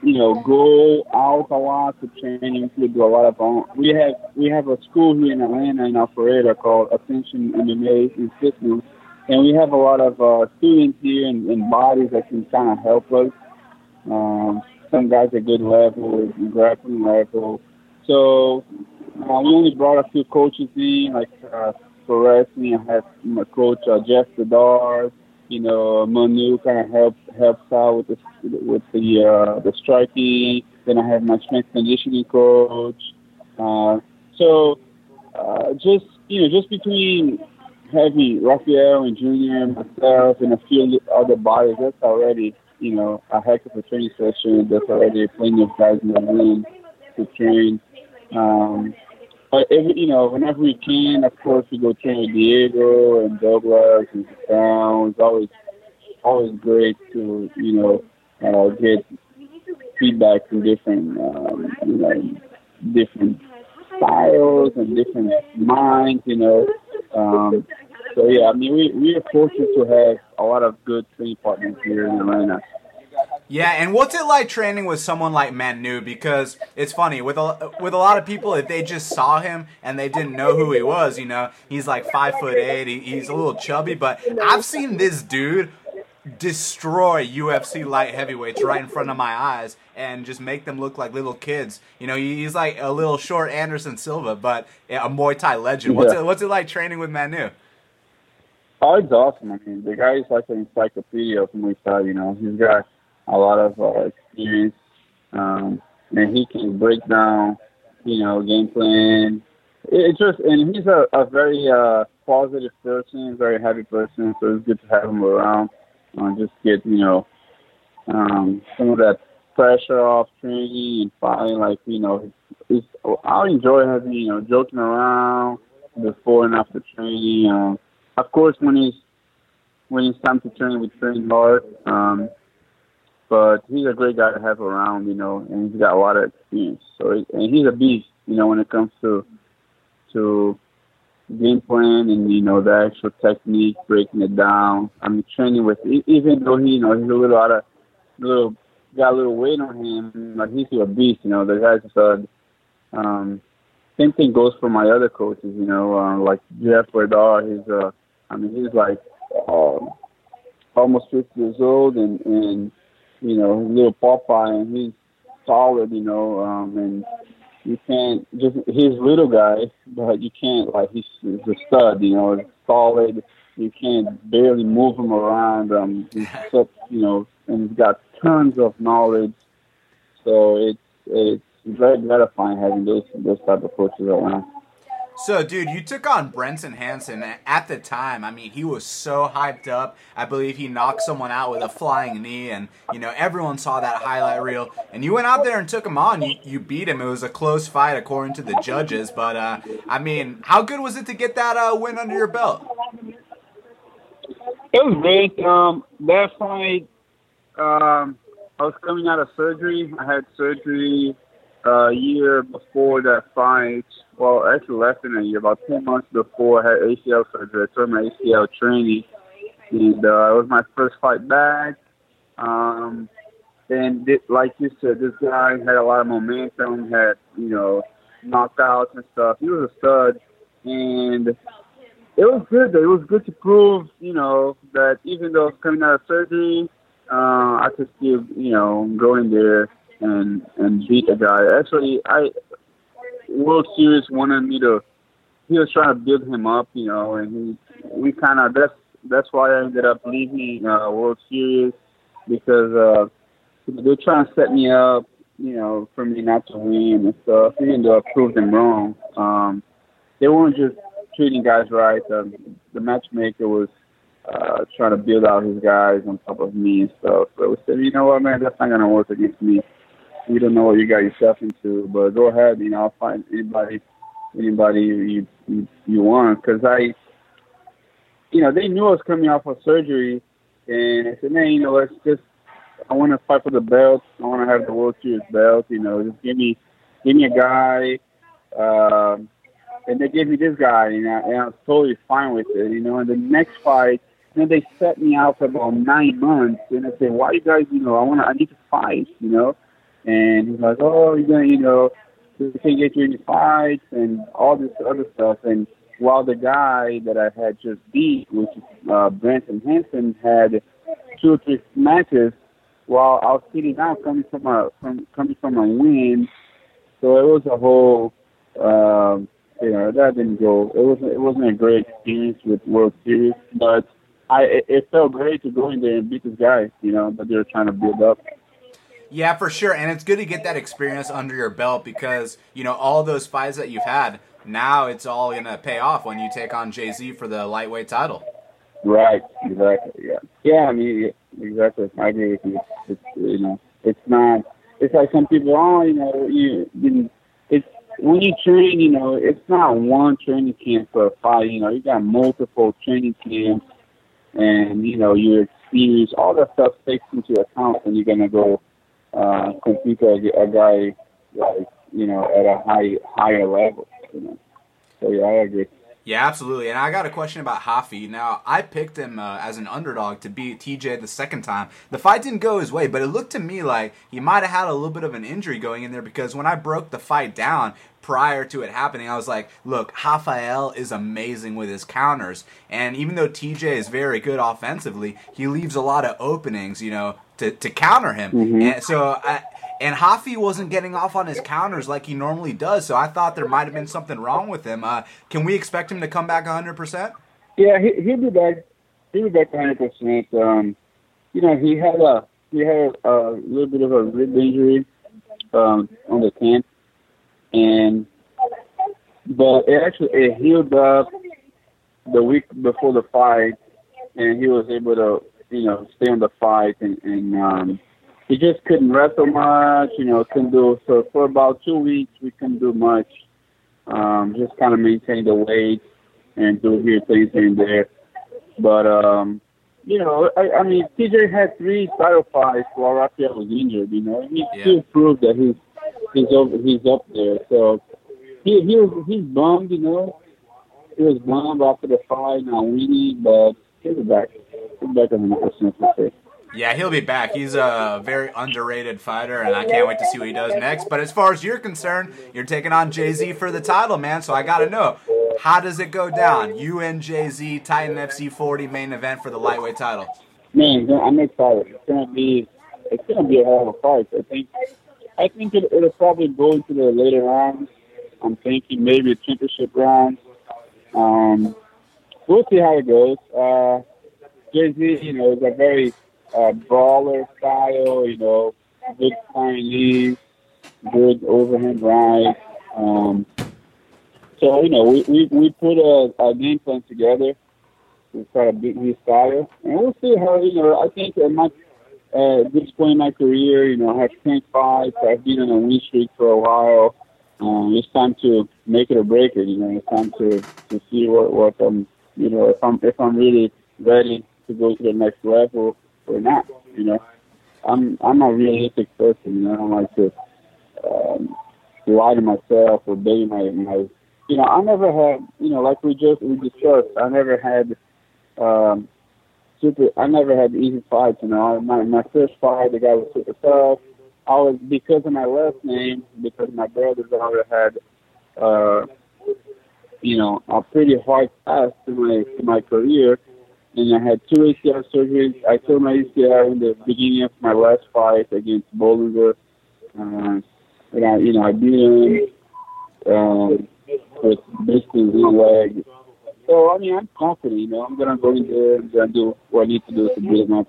[SPEAKER 5] you know, go out a lot to training. We do a lot of. We have we have a school here in Atlanta in Alpharetta called Ascension MMA and Fitness, and we have a lot of uh, students here and, and bodies that can kind of help us. Um, some guys at good level, grappling level. So uh, we only brought a few coaches in, like uh, for wrestling. I have my coach uh, Jeff Bedard. You know, Manu kind of helps helps out with the with the uh, the striking. Then I have my strength conditioning coach. Uh, so uh, just you know, just between having Rafael and Junior, myself, and a few other bodies, that's already you know a heck of a training session. There's already plenty of guys in the room to train. Um, but every, you know, whenever we can, of course, we go train with Diego and Douglas and Brown. It's always, always great to, you know, uh, get feedback from different, um, you know, different styles and different minds, you know. Um, so yeah, I mean, we we are fortunate to have a lot of good training partners here in Atlanta.
[SPEAKER 1] Yeah, and what's it like training with someone like Manu? Because it's funny with a with a lot of people, if they just saw him and they didn't know who he was, you know, he's like five foot eight, he, he's a little chubby, but I've seen this dude destroy UFC light heavyweights right in front of my eyes and just make them look like little kids. You know, he's like a little short Anderson Silva, but a Muay Thai legend. What's
[SPEAKER 5] Yeah.
[SPEAKER 1] it What's it like training with Manu?
[SPEAKER 5] Oh, it's awesome. I mean, the guy is like an encyclopedia of Muay Thai. You know, he's got a lot of uh, experience, um, and he can break down, you know, game plan. It- It's just, and he's a, a very uh, positive person, very happy person. So it's good to have him around. Uh, just get, you know, um, some of that pressure off training and fighting. Like, you know, it's, I enjoy having, you know, joking around before and after training. Um, of course, when it's when it's time to train, we train hard. Um, but he's a great guy to have around, you know, and he's got a lot of experience. So, and he's a beast, you know, when it comes to to game plan and you know the actual technique, breaking it down. I mean, training with even though he, you know, he's a little out of little got a little weight on him, like he's a beast, you know. The guy's a stud. Um, same thing goes for my other coaches, you know, uh, like Jeff Redar. He's uh, I mean, he's like uh, almost 50 years old, and and you know, little Popeye, and he's solid, you know, um, and you can't just he's little guy, but you can't like he's, he's a stud, you know, he's solid. You can't barely move him around. Um, he's such, you know, and he's got tons of knowledge. So it's it's very gratifying having those those type of coaches around.
[SPEAKER 1] So, dude, you took on Brenton Hansen at the time. I mean, he was so hyped up. I believe he knocked someone out with a flying knee, and you know everyone saw that highlight reel. And you went out there and took him on. You, you beat him. It was a close fight according to the judges, but uh, I mean, how good was it to get that uh, win under your belt?
[SPEAKER 5] It was great. Um, that fight, um, I was coming out of surgery. I had surgery uh, a year before that fight. Well, actually less than a year, about 10 months before I had ACL surgery. I tore my ACL training. And uh, it was my first fight back. Um, and it, like you said, this guy had a lot of momentum, had, you know, knockouts and stuff. He was a stud. And it was good. Though. It was good to prove, you know, that even though coming out of surgery, uh, I could still, you know, go in there and and beat the guy. Actually, I World Series wanted me to. He was trying to build him up, you know, and he we kind of that's that's why I ended up leaving uh, World Series because uh, they're trying to set me up, you know, for me not to win and stuff. Even though I proved them wrong, um, they weren't just treating guys right. Um, the matchmaker was uh, trying to build out his guys on top of me and stuff. So we said, you know what, man, that's not gonna work against me. You don't know what you got yourself into, but go ahead. You know, I'll find anybody, anybody you you, you want. Because I, you know, they knew I was coming off of surgery, and I said, man, you know, let's just. I want to fight for the belt. I want to have the World Series belt. You know, just give me, give me a guy. Um, and they gave me this guy, and I, and I was totally fine with it, you know. And the next fight, you know, they set me out for about nine months, and I said, "Why you guys, you know, I want to, I need to fight, you know." And he's like, "Oh, you're gonna, you know, we can't get you any fights and all this other stuff." And while the guy that I had just beat, which is uh, Brenton Hansen, had two or three matches, while I was sitting out coming from a from coming from a win, so it was a whole. Um, you know that didn't go. It wasn't. It wasn't a great experience with World Series, but I it, it felt great to go in there and beat this guy. You know that they were trying to build up.
[SPEAKER 1] Yeah, for sure. And it's good to get that experience under your belt because, you know, all those fights that you've had, now it's all going to pay off when you take on JZ for the lightweight title.
[SPEAKER 5] Right, exactly. Yeah. Yeah, I mean, exactly. I agree with you. It's, you know, it's not, it's like some people, oh, you know, you, you it's, when you train, you know, it's not one training camp for a fight. You know, you got multiple training camps and, you know, your experience, all that stuff takes into account when you're going to go uh, compete a, a guy like you know at a high higher level. You know, so yeah, I agree.
[SPEAKER 1] Yeah, absolutely. And I got a question about Rafi. Now, I picked him uh, as an underdog to beat TJ the second time. The fight didn't go his way, but it looked to me like he might have had a little bit of an injury going in there because when I broke the fight down prior to it happening, I was like, look, Rafael is amazing with his counters. And even though TJ is very good offensively, he leaves a lot of openings, you know, to, to counter him.
[SPEAKER 5] Mm-hmm.
[SPEAKER 1] And so I, and Rafi wasn't getting off on his counters like he normally does, so I thought there might have been something wrong with him. Uh, can we expect him to come back 100%?
[SPEAKER 5] Yeah, he, he'll be back. He'll be back 100%. Um, you know, he had a he had a little bit of a rib injury um, on the tenth, and but it actually it healed up the week before the fight, and he was able to you know stay on the fight and, and um, he just couldn't wrestle much, you know, couldn't do so for about two weeks we couldn't do much. Um, just kind of maintain the weight and do here things here and there. But um, you know, I, I mean TJ had three title fights while Rafael was injured, you know. He
[SPEAKER 1] Yeah.
[SPEAKER 5] still proved that he's he's over he's up there. So he he was he's bummed, you know. He was bummed after the fight, not winning, but he'll be back. He'll be back hundred percent for sure.
[SPEAKER 1] Yeah, he'll be back. He's a very underrated fighter, and I can't wait to see what he does next. But as far as you're concerned, you're taking on JZ for the title, man. So I got to know how does it go down? You and JZ, Titan FC 40 main event for the lightweight title.
[SPEAKER 5] Man, I'm excited. It's gonna be it's gonna be a hell of a fight. I think I think it, it'll probably go into the later rounds. I'm thinking maybe a championship round. Um, we'll see how it goes. Uh, JZ, you know, is a very uh, brawler style. You know, good flying good overhand right. Um, so you know, we we, we put a, a game plan together to try to beat his style, and we'll see how you know. I think at uh, this point in my career, you know, I have ten fights. I've been on a win streak for a while. Um, it's time to make it or break it. You know, it's time to to see what what I'm, you know if I'm if I'm really ready to go to the next level or not. You know, I'm I'm a realistic person. You know, I don't like to um, lie to myself or bait my my. You know, I never had. You know, like we just we discussed, I never had. Um, super. I never had easy fights. You know, my my first fight, the guy was super tough. I was because of my last name, because my brothers already had, uh, you know, a pretty hard path to my to my career, and I had two ACL surgeries. I tore my ACL in the beginning of my last fight against Bollinger, uh, and I, you know, I beat him um, with basically one leg. So I mean, I'm confident. You know, I'm gonna go in there and gonna do what I need to do to beat him up.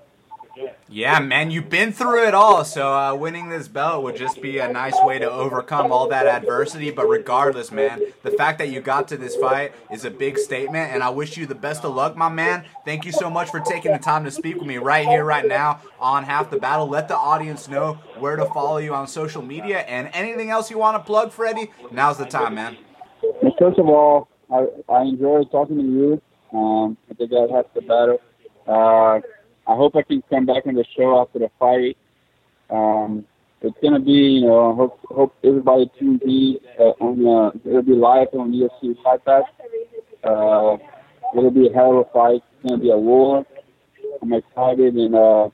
[SPEAKER 1] Yeah, man, you've been through it all, so uh, winning this belt would just be a nice way to overcome all that adversity. But regardless, man, the fact that you got to this fight is a big statement, and I wish you the best of luck, my man. Thank you so much for taking the time to speak with me right here, right now on Half the Battle. Let the audience know where to follow you on social media and anything else you want to plug, Freddy. Now's the time, man.
[SPEAKER 5] First of all, I, I enjoyed talking to you. Um, I think I have the battle. Uh, I hope I can come back on the show after the fight. Um, it's gonna be, you know, hope hope everybody tunes in uh, on uh, it'll be live on UFC Fight Pass. Uh, it'll be a hell of a fight. It's gonna be a war. I'm excited and uh,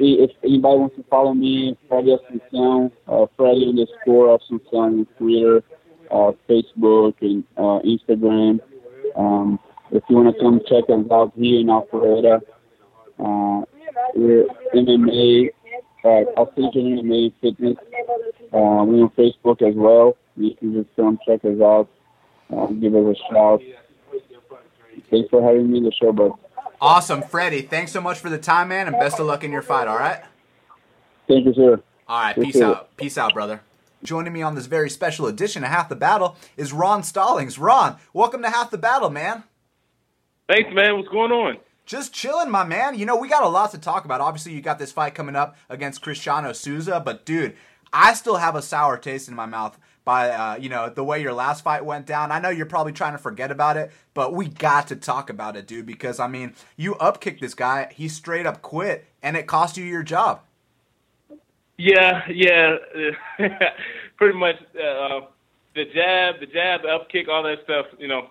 [SPEAKER 5] if anybody wants to follow me, Freddy Assunção, uh, Freddy underscore on Twitter, uh, Facebook, and uh, Instagram. Um, if you want to come check us out here in Alpharetta, uh, we're MMA, uh, Alpharetta MMA Fitness. Uh, we're on Facebook as well. You can just come check us out, uh, give us a shout. Thanks for having me on the show, bud.
[SPEAKER 1] Awesome, Freddy. Thanks so much for the time, man, and best of luck in your fight. All right.
[SPEAKER 5] Thank you, sir.
[SPEAKER 1] All right. Peace out. Peace out, brother. Joining me on this very special edition of Half the Battle is Ron Stallings. Ron, welcome to Half the Battle, man.
[SPEAKER 6] Thanks, man. What's going on?
[SPEAKER 1] Just chilling, my man. You know, we got a lot to talk about. Obviously, you got this fight coming up against Cristiano Souza, but dude, I still have a sour taste in my mouth by uh, you know the way your last fight went down. I know you're probably trying to forget about it, but we got to talk about it, dude, because I mean, you upkicked this guy, he straight up quit, and it cost you your job.
[SPEAKER 6] Yeah, yeah. Pretty much uh, the jab, the jab, the up kick, all that stuff. You know.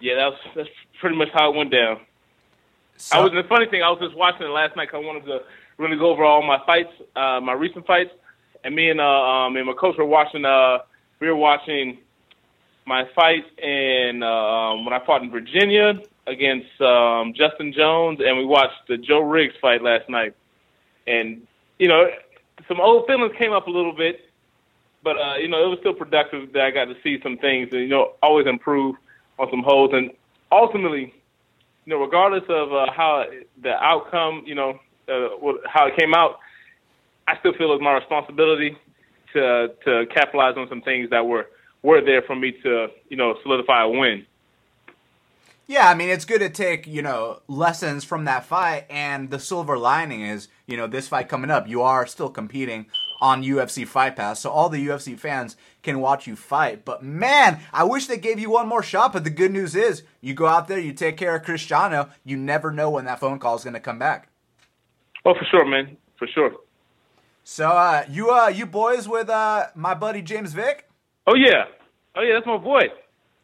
[SPEAKER 6] Yeah, that was that's pretty much how it went down.
[SPEAKER 1] So,
[SPEAKER 6] I was the funny thing. I was just watching it last night. 'cause I wanted to really go over all my fights, uh, my recent fights, and me and uh, um, and my coach were watching. Uh, we were watching my fight in uh, um, when I fought in Virginia against um, Justin Jones, and we watched the Joe Riggs fight last night. And you know, some old feelings came up a little bit, but uh, you know, it was still productive that I got to see some things and you know, always improve on some holes. And ultimately, you know, regardless of uh, how the outcome, you know, uh, how it came out, I still feel it's my responsibility to to capitalize on some things that were were there for me to you know solidify a win.
[SPEAKER 1] Yeah, I mean, it's good to take, you know, lessons from that fight. And the silver lining is, you know, this fight coming up, you are still competing on UFC Fight Pass. So all the UFC fans can watch you fight. But man, I wish they gave you one more shot. But the good news is, you go out there, you take care of Cristiano, you never know when that phone call is going to come back.
[SPEAKER 6] Oh, for sure, man, for sure.
[SPEAKER 1] So, uh, you, uh, you boys with, uh, my buddy James Vick?
[SPEAKER 6] Oh yeah, oh yeah, that's my boy.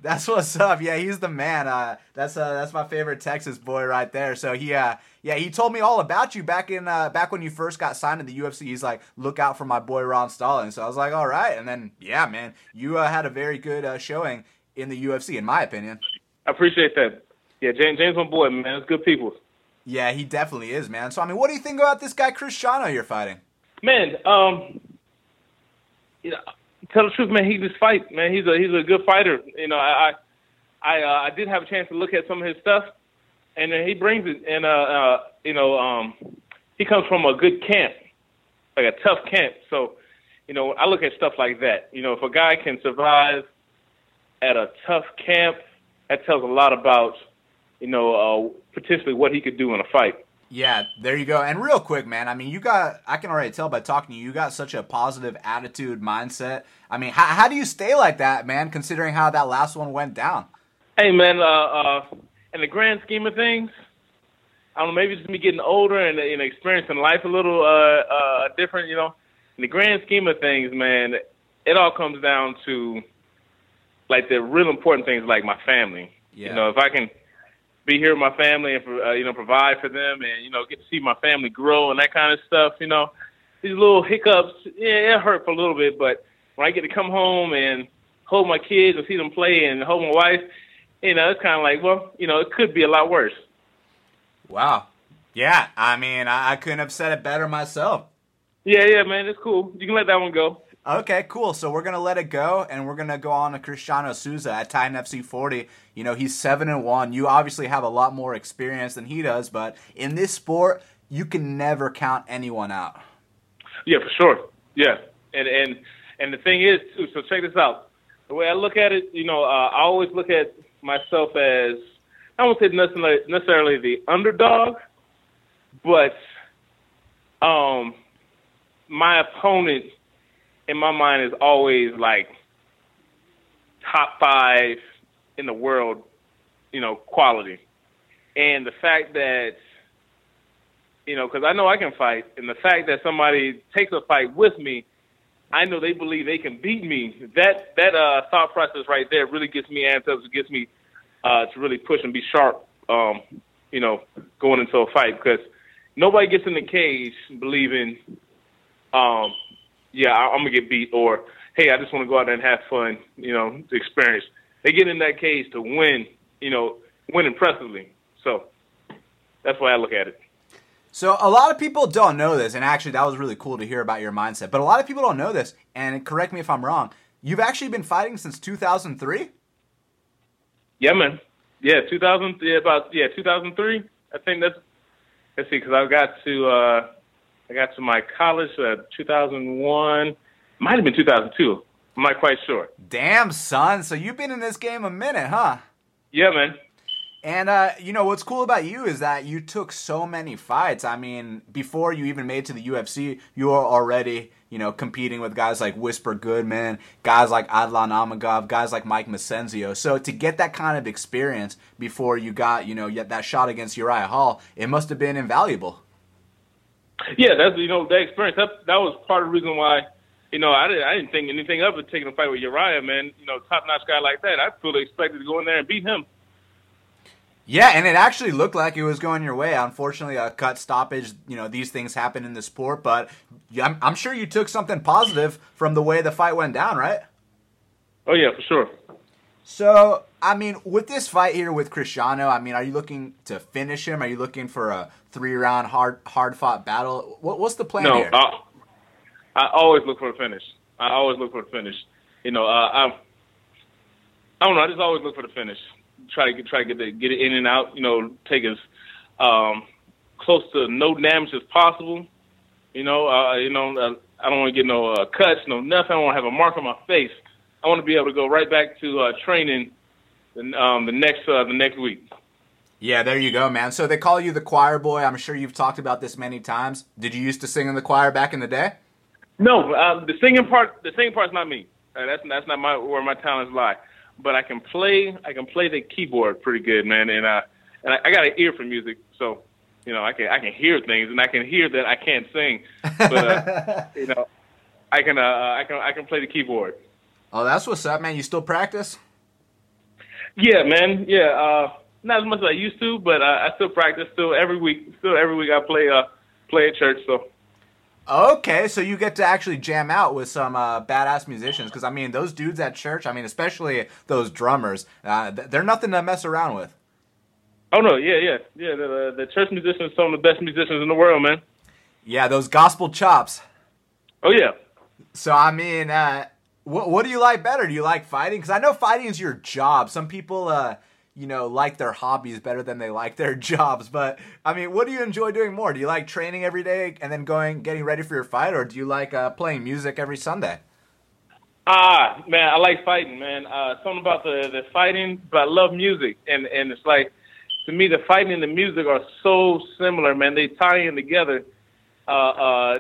[SPEAKER 1] That's what's up. Yeah, he's the man. Uh, that's uh, that's my favorite Texas boy right there. So he, uh, yeah, he told me all about you back in uh, back when you first got signed to the UFC. He's like, look out for my boy Ron Stallings. So I was like, all right. And then, yeah, man, you uh, had a very good uh, showing in the UFC, in my opinion.
[SPEAKER 6] I appreciate that. Yeah, James, James, my boy, man, it's good people.
[SPEAKER 1] Yeah, he definitely is, man. So I mean, what do you think about this guy Chris Cristiano you're fighting?
[SPEAKER 6] Man, um, you know, tell the truth, man, he just fight, man. He's a he's a good fighter. You know, I I I, uh, I did have a chance to look at some of his stuff, and he brings it. And uh, uh, you know, um, he comes from a good camp, like a tough camp. So, you know, I look at stuff like that. You know, if a guy can survive at a tough camp, that tells a lot about, you know, uh, potentially what he could do in a fight.
[SPEAKER 1] Yeah, there you go. And real quick, man, I mean, you got, I can already tell by talking to you, you got such a positive attitude, mindset. I mean, how, how do you stay like that, man, considering how that last one went down?
[SPEAKER 6] Hey man, uh, uh, in the grand scheme of things, I don't know, maybe it's just me getting older and, and experiencing life a little uh, uh, different. You know, in the grand scheme of things, man, it all comes down to like the real important things, like my family.
[SPEAKER 1] Yeah.
[SPEAKER 6] You know, if I can be here with my family and uh, you know provide for them, and you know get to see my family grow and that kind of stuff. You know, these little hiccups, yeah, it hurt for a little bit, but when I get to come home and hold my kids and see them play and hold my wife, you know, it's kind of like, well, you know, it could be a lot worse.
[SPEAKER 1] Wow. Yeah, I mean, I, I couldn't have said it better myself.
[SPEAKER 6] Yeah, yeah, man, it's cool. You can let that one go.
[SPEAKER 1] Okay, cool. So we're gonna let it go, and we're gonna go on to Cristiano Souza at Titan FC 40. You know, he's seven and one. You obviously have a lot more experience than he does, but in this sport, you can never count anyone out.
[SPEAKER 6] Yeah, for sure. Yeah, and and and the thing is too. So check this out. The way I look at it, you know, uh, I always look at myself as I won't say necessarily the underdog, but um, my opponent in my mind is always like top five in the world, you know, quality. And the fact that, you know, because I know I can fight, and the fact that somebody takes a fight with me, I know they believe they can beat me. That that uh, thought process right there really gets me amped up. It gets me uh, to really push and be sharp. Um, you know, going into a fight because nobody gets in the cage believing, um, yeah, I, I'm gonna get beat, or hey, I just want to go out there and have fun, you know, experience. They get in that cage to win, you know, win impressively. So that's why I look at it.
[SPEAKER 1] So a lot of people don't know this, and actually that was really cool to hear about your mindset. But a lot of people don't know this, and correct me if I'm wrong. You've actually been fighting since 2003.
[SPEAKER 6] Yeah, man. Yeah, 2000. Yeah, about yeah 2003. I think that's. Let's see, because I got to uh, I got to my college uh, 2001. Might have been 2002. I'm not quite sure.
[SPEAKER 1] Damn, son. So you've been in this game a minute, huh?
[SPEAKER 6] Yeah, man.
[SPEAKER 1] And uh, you know what's cool about you is that you took so many fights. I mean, before you even made to the UFC, you were already you know competing with guys like Whisper Goodman, guys like Adlan Amagov, guys like Mike Massenzio. So to get that kind of experience before you got you know yet that shot against Uriah Hall, it must have been invaluable.
[SPEAKER 6] Yeah, that's you know that experience. That that was part of the reason why you know, I didn't, I didn't think anything of it taking a fight with Uriah, man. You know, top notch guy like that. I fully expected to go in there and beat him.
[SPEAKER 1] Yeah, and it actually looked like it was going your way. Unfortunately, a cut stoppage. You know, these things happen in the sport, but I'm, I'm sure you took something positive from the way the fight went down, right?
[SPEAKER 6] Oh yeah, for sure.
[SPEAKER 1] So, I mean, with this fight here with Cristiano, I mean, are you looking to finish him? Are you looking for a three round hard hard fought battle? What, what's the plan
[SPEAKER 6] no,
[SPEAKER 1] here?
[SPEAKER 6] I, I always look for a finish. I always look for a finish. You know, uh, I I don't know. I just always look for the finish try to get, try to get the, get it in and out. You know, take as um, close to no damage as possible. You know, uh, you know, uh, I don't want to get no uh, cuts, no nothing. I don't want to have a mark on my face. I want to be able to go right back to uh, training the, um, the next uh, the next week.
[SPEAKER 1] Yeah, there you go, man. So they call you the choir boy. I'm sure you've talked about this many times. Did you used to sing in the choir back in the day?
[SPEAKER 6] No, uh, the singing part. The singing part's not me. Uh, that's that's not my where my talents lie but I can play I can play the keyboard pretty good, man. And uh, and I, I got an ear for music, so you know I can I can hear things, and I can hear that I can't sing, but uh, you know I can uh, I can I can play the keyboard.
[SPEAKER 1] Oh, that's what's up, man. You still practice?
[SPEAKER 6] Yeah, man. Yeah, uh, not as much as I used to, but uh, I still practice. Still every week. Still every week I play uh play at church. So
[SPEAKER 1] Okay, so you get to actually jam out with some uh, badass musicians because I mean those dudes at church. I mean, especially those drummers, uh, they're nothing to mess around with.
[SPEAKER 6] Oh no, yeah, yeah, yeah. The, the church musicians, are some of the best musicians in the world, man.
[SPEAKER 1] Yeah, those gospel chops.
[SPEAKER 6] Oh yeah.
[SPEAKER 1] So I mean, uh, what what do you like better? Do you like fighting? Because I know fighting is your job. Some people, uh, you know, like their hobbies better than they like their jobs. But I mean, what do you enjoy doing more? Do you like training every day and then going, getting ready for your fight, or do you like uh, playing music every Sunday?
[SPEAKER 6] Ah, man, I like fighting, man. Uh, something about the the fighting, but I love music, and and it's like to me, the fighting and the music are so similar, man. They tie in together. Uh, uh,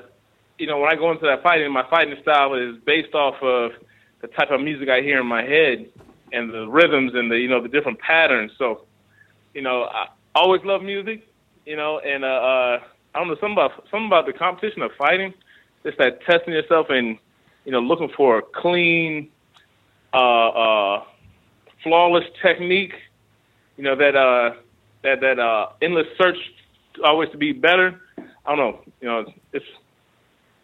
[SPEAKER 6] you know, when I go into that fighting, my fighting style is based off of the type of music I hear in my head and the rhythms and the you know the different patterns. So, you know, I always love music. You know, and uh, uh, I don't know something about something about the competition of fighting. It's that testing yourself and you know looking for a clean, uh, uh, flawless technique. You know that uh, that that uh, endless search always to be better. I don't know. You know, it's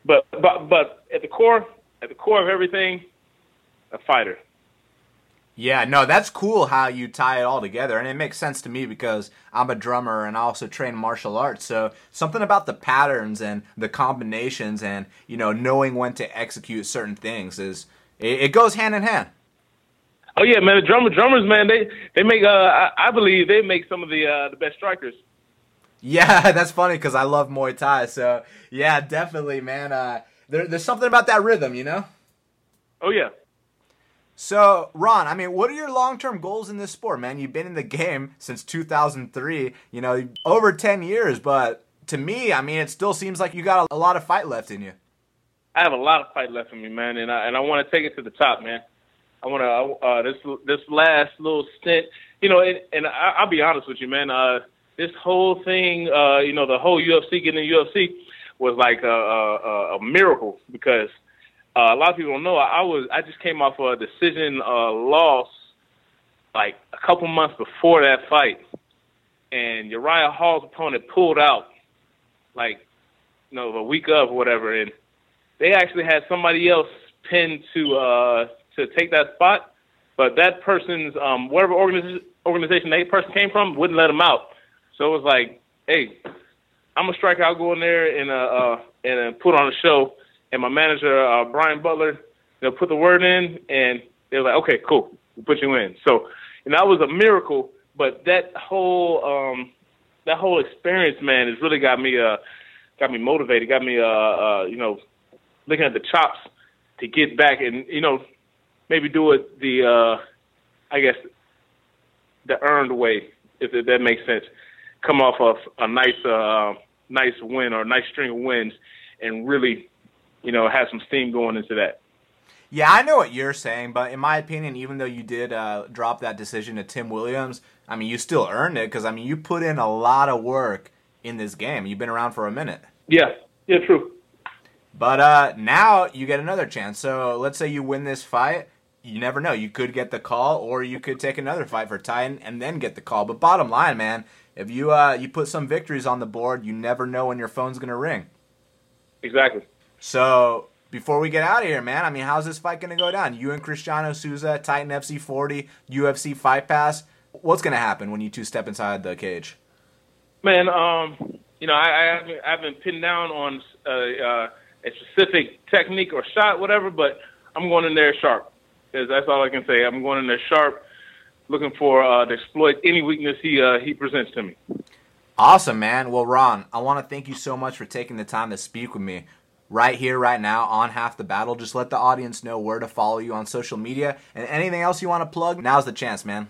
[SPEAKER 6] but but but at the core, at the core of everything, a fighter.
[SPEAKER 1] Yeah, no, that's cool how you tie it all together. And it makes sense to me because I'm a drummer and I also train martial arts. So something about the patterns and the combinations and, you know, knowing when to execute certain things is, it, it goes hand in hand.
[SPEAKER 6] Oh yeah, man, the drummer, drummers, man, they, they make, uh, I, I believe they make some of the, uh, the best strikers.
[SPEAKER 1] Yeah, that's funny because I love Muay Thai. So yeah, definitely, man. Uh, there, there's something about that rhythm, you know?
[SPEAKER 6] Oh yeah.
[SPEAKER 1] So, Ron, I mean, what are your long-term goals in this sport, man? You've been in the game since 2003, you know, over 10 years, but to me, I mean, it still seems like you got a lot of fight left in you.
[SPEAKER 6] I have a lot of fight left in me, man, and I and I want to take it to the top, man. I want to uh, this this last little stint, you know, and, and I, I'll be honest with you, man. Uh, this whole thing, uh, you know, the whole UFC getting in UFC was like a, a, a miracle because uh, a lot of people don't know. I, I was I just came off a decision uh, loss like a couple months before that fight, and Uriah Hall's opponent pulled out, like you know a week of or whatever, and they actually had somebody else pinned to uh, to take that spot, but that person's um, whatever organization organization that person came from wouldn't let him out. So it was like, hey, I'm a striker. I'll go in there and uh, uh and uh, put on a show. And my manager uh, Brian Butler, they'll put the word in, and they're like, okay, cool, we'll put you in. So, and that was a miracle. But that whole um that whole experience, man, has really got me uh got me motivated, got me uh uh you know looking at the chops to get back and you know maybe do it the uh I guess the earned way if, if that makes sense. Come off of a nice uh nice win or a nice string of wins and really you know have some steam going into that.
[SPEAKER 1] Yeah, I know what you're saying, but in my opinion, even though you did uh, drop that decision to Tim Williams, I mean, you still earned it because I mean, you put in a lot of work in this game. You've been around for a minute.
[SPEAKER 6] Yeah, yeah, true.
[SPEAKER 1] But uh, now you get another chance. So let's say you win this fight. You never know. You could get the call, or you could take another fight for Titan and then get the call. But bottom line, man, if you uh, you put some victories on the board, you never know when your phone's gonna ring.
[SPEAKER 6] Exactly.
[SPEAKER 1] So before we get out of here, man, I mean, how's this fight gonna go down? You and Cristiano Souza, Titan FC 40, UFC Fight Pass. What's gonna happen when you two step inside the cage?
[SPEAKER 6] Man, um, you know, I, I haven't I haven't pinned down on uh, uh, a specific technique or shot, whatever, but I'm going in there sharp. Because that's all I can say. I'm going in there sharp, looking for uh, to exploit any weakness he uh, he presents to me.
[SPEAKER 1] Awesome, man. Well, Ron, I want to thank you so much for taking the time to speak with me right here, right now on Half the Battle. Just let the audience know where to follow you on social media and anything else you want to plug. Now's the chance, man.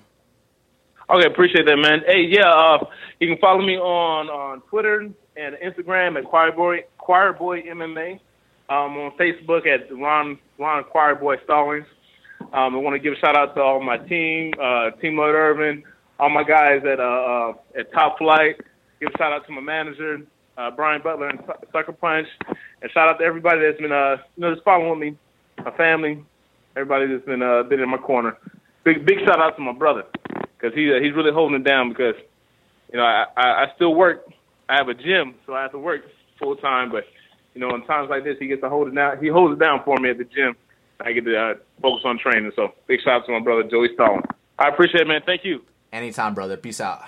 [SPEAKER 6] Okay, appreciate that, man. Hey, yeah, uh, you can follow me on on Twitter and Instagram at Choirboy Choirboy MMA. Um, on Facebook at Ron Ron Choirboy Stallings. Um, I want to give a shout out to all my team, uh, Team Lloyd Irvin, all my guys at uh, uh, at Top Flight. Give a shout out to my manager, uh, Brian Butler and Sucker Punch, and shout out to everybody that's been uh, you know just following me, my family, everybody that's been uh, been in my corner. Big big shout out to my brother because he uh, he's really holding it down because you know I, I I still work. I have a gym, so I have to work full time. But you know, in times like this, he gets to hold it down. He holds it down for me at the gym. I get to uh, focus on training. So big shout out to my brother Joey Stalin. I appreciate it, man. Thank you.
[SPEAKER 1] Anytime, brother. Peace out.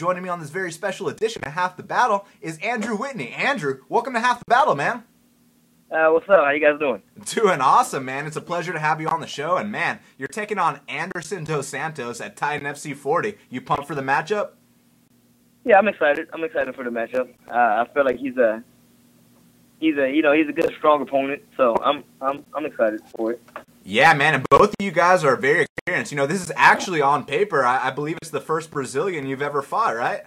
[SPEAKER 1] Joining me on this very special edition of Half the Battle is Andrew Whitney. Andrew, welcome to Half the Battle, man.
[SPEAKER 4] Uh, what's up? How you guys doing?
[SPEAKER 1] Doing awesome, man. It's a pleasure to have you on the show. And man, you're taking on Anderson Dos Santos at Titan FC 40. You pumped for the matchup?
[SPEAKER 4] Yeah, I'm excited. I'm excited for the matchup. Uh, I feel like he's a he's a you know he's a good strong opponent. So I'm I'm I'm excited for it.
[SPEAKER 1] Yeah, man, and both of you guys are very experienced. You know, this is actually on paper. I, I believe it's the first Brazilian you've ever fought, right?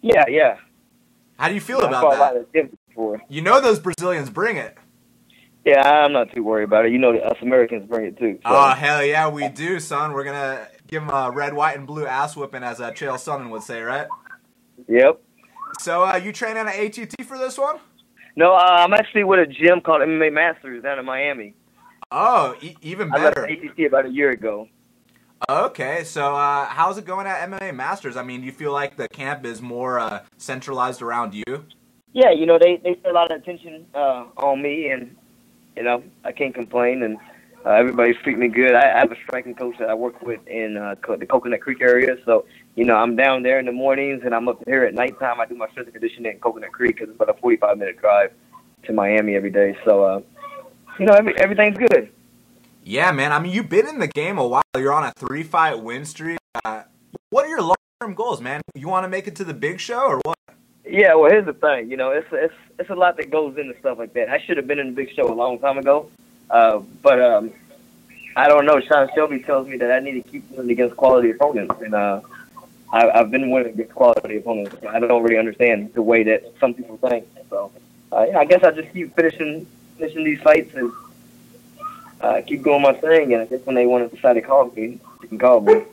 [SPEAKER 4] Yeah, yeah.
[SPEAKER 1] How do you feel
[SPEAKER 4] I
[SPEAKER 1] about
[SPEAKER 4] fought a lot
[SPEAKER 1] that? You know those Brazilians bring it.
[SPEAKER 4] Yeah, I'm not too worried about it. You know, us Americans bring it too. So.
[SPEAKER 1] Oh hell yeah, we do, son. We're gonna give him a red, white, and blue ass whipping, as uh, Chael Sonnen would say, right?
[SPEAKER 4] Yep.
[SPEAKER 1] So uh, you training at ATT for this one?
[SPEAKER 4] No, uh, I'm actually with a gym called MMA Masters down in Miami.
[SPEAKER 1] Oh, e- even better.
[SPEAKER 4] I left. ATT about a year ago.
[SPEAKER 1] Okay, so uh, how's it going at MMA Masters? I mean, do you feel like the camp is more uh, centralized around you?
[SPEAKER 4] Yeah, you know they they pay a lot of attention uh, on me, and you know I can't complain, and uh, everybody's treating me good. I, I have a striking coach that I work with in uh, Co- the Coconut Creek area, so you know I'm down there in the mornings, and I'm up here at nighttime. I do my strength and conditioning in Coconut Creek because it's about a 45 minute drive to Miami every day. So uh, you know every, everything's good.
[SPEAKER 1] Yeah, man. I mean, you've been in the game a while. You're on a three-fight win streak. Uh, what are your long-term goals, man? You want to make it to the big show, or what?
[SPEAKER 4] Yeah, well, here's the thing. You know, it's it's it's a lot that goes into stuff like that. I should have been in the big show a long time ago, uh, but um, I don't know. Sean Shelby tells me that I need to keep winning against quality opponents, and uh, I, I've been winning against quality opponents. I don't really understand the way that some people think. So, uh, yeah, I guess I just keep finishing finishing these fights and uh, keep doing my thing. And I guess when they want to decide to call me, they can call me.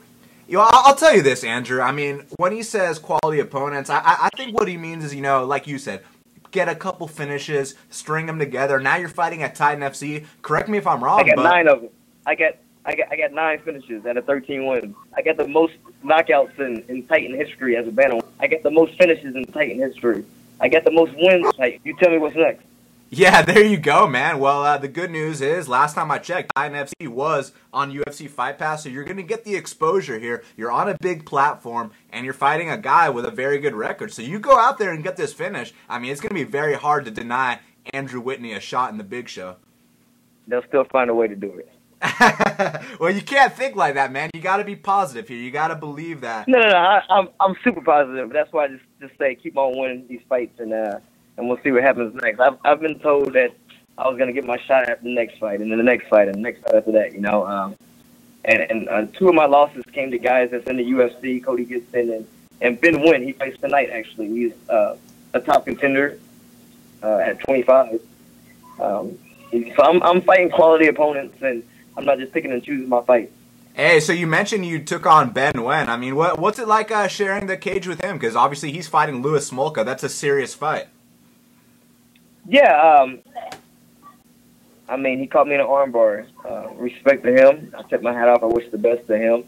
[SPEAKER 1] You know, I'll, tell you this, Andrew. I mean, when he says quality opponents, I, I, think what he means is, you know, like you said, get a couple finishes, string them together. Now you're fighting at Titan FC. Correct me if I'm wrong,
[SPEAKER 4] I got
[SPEAKER 1] but
[SPEAKER 4] nine of them. I got I got I got nine finishes and a 13 wins. I got the most knockouts in, in Titan history as a bantam. I got the most finishes in Titan history. I got the most wins. Like, you tell me what's next.
[SPEAKER 1] Yeah, there you go, man. Well, uh, the good news is, last time I checked, INFC was on UFC Fight Pass, so you're going to get the exposure here. You're on a big platform, and you're fighting a guy with a very good record. So you go out there and get this finish. I mean, it's going to be very hard to deny Andrew Whitney a shot in the big show.
[SPEAKER 4] They'll still find a way to do it.
[SPEAKER 1] well, you can't think like that, man. You got to be positive here. You got to believe that.
[SPEAKER 4] No, no, no. I, I'm I'm super positive. That's why I just just say keep on winning these fights, and uh, and we'll see what happens next. I've I've been told that I was gonna get my shot at the next fight, and then the next fight, and the next fight after that. You know, um, and and uh, two of my losses came to guys that's in the UFC, Cody Gibson and and Ben Nguyen. He fights tonight. Actually, he's uh, a top contender uh, at 25. Um, so I'm I'm fighting quality opponents and I'm not just picking and choosing my fights.
[SPEAKER 1] Hey, so you mentioned you took on Ben Nguyen. I mean, what what's it like uh, sharing the cage with him? Because obviously he's fighting Louis Smolka. That's a serious fight.
[SPEAKER 4] Yeah, um, I mean, he caught me in an armbar. Uh, respect to him. I took my hat off. I wish the best to him.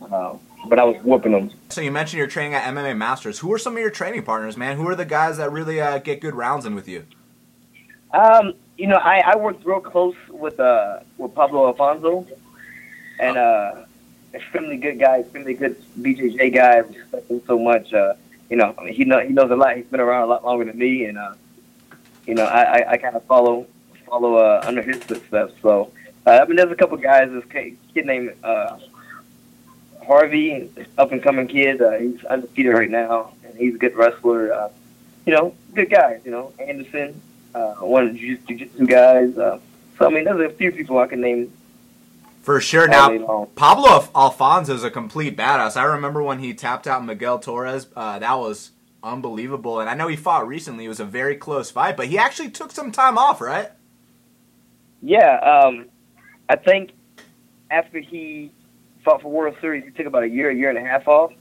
[SPEAKER 4] Uh, but I was whooping him.
[SPEAKER 1] So you mentioned you're training at MMA Masters. Who are some of your training partners, man? Who are the guys that really uh, get good rounds in with you?
[SPEAKER 4] Um, you know, I, I worked real close with uh with Pablo Alfonso, and uh, extremely good guy, extremely good BJJ guy. I respect him so much. Uh, you know, I mean, he know he knows a lot. He's been around a lot longer than me, and uh, you know, I I, I kind of follow follow uh, under his footsteps. So uh, I mean, there's a couple guys. This kid named uh, Harvey, up and coming kid. Uh, he's undefeated right now, and he's a good wrestler. Uh, you know, good guys. You know, Anderson uh, one of the jiu-jitsu guys. Uh, so I mean, there's a few people I can name.
[SPEAKER 1] For sure. Now, Pablo Alfonso is a complete badass. I remember when he tapped out Miguel Torres. Uh, that was unbelievable. And I know he fought recently. It was a very close fight, but he actually took some time off, right?
[SPEAKER 4] Yeah, um, I think after he fought for World Series, he took about a year, a year and a half off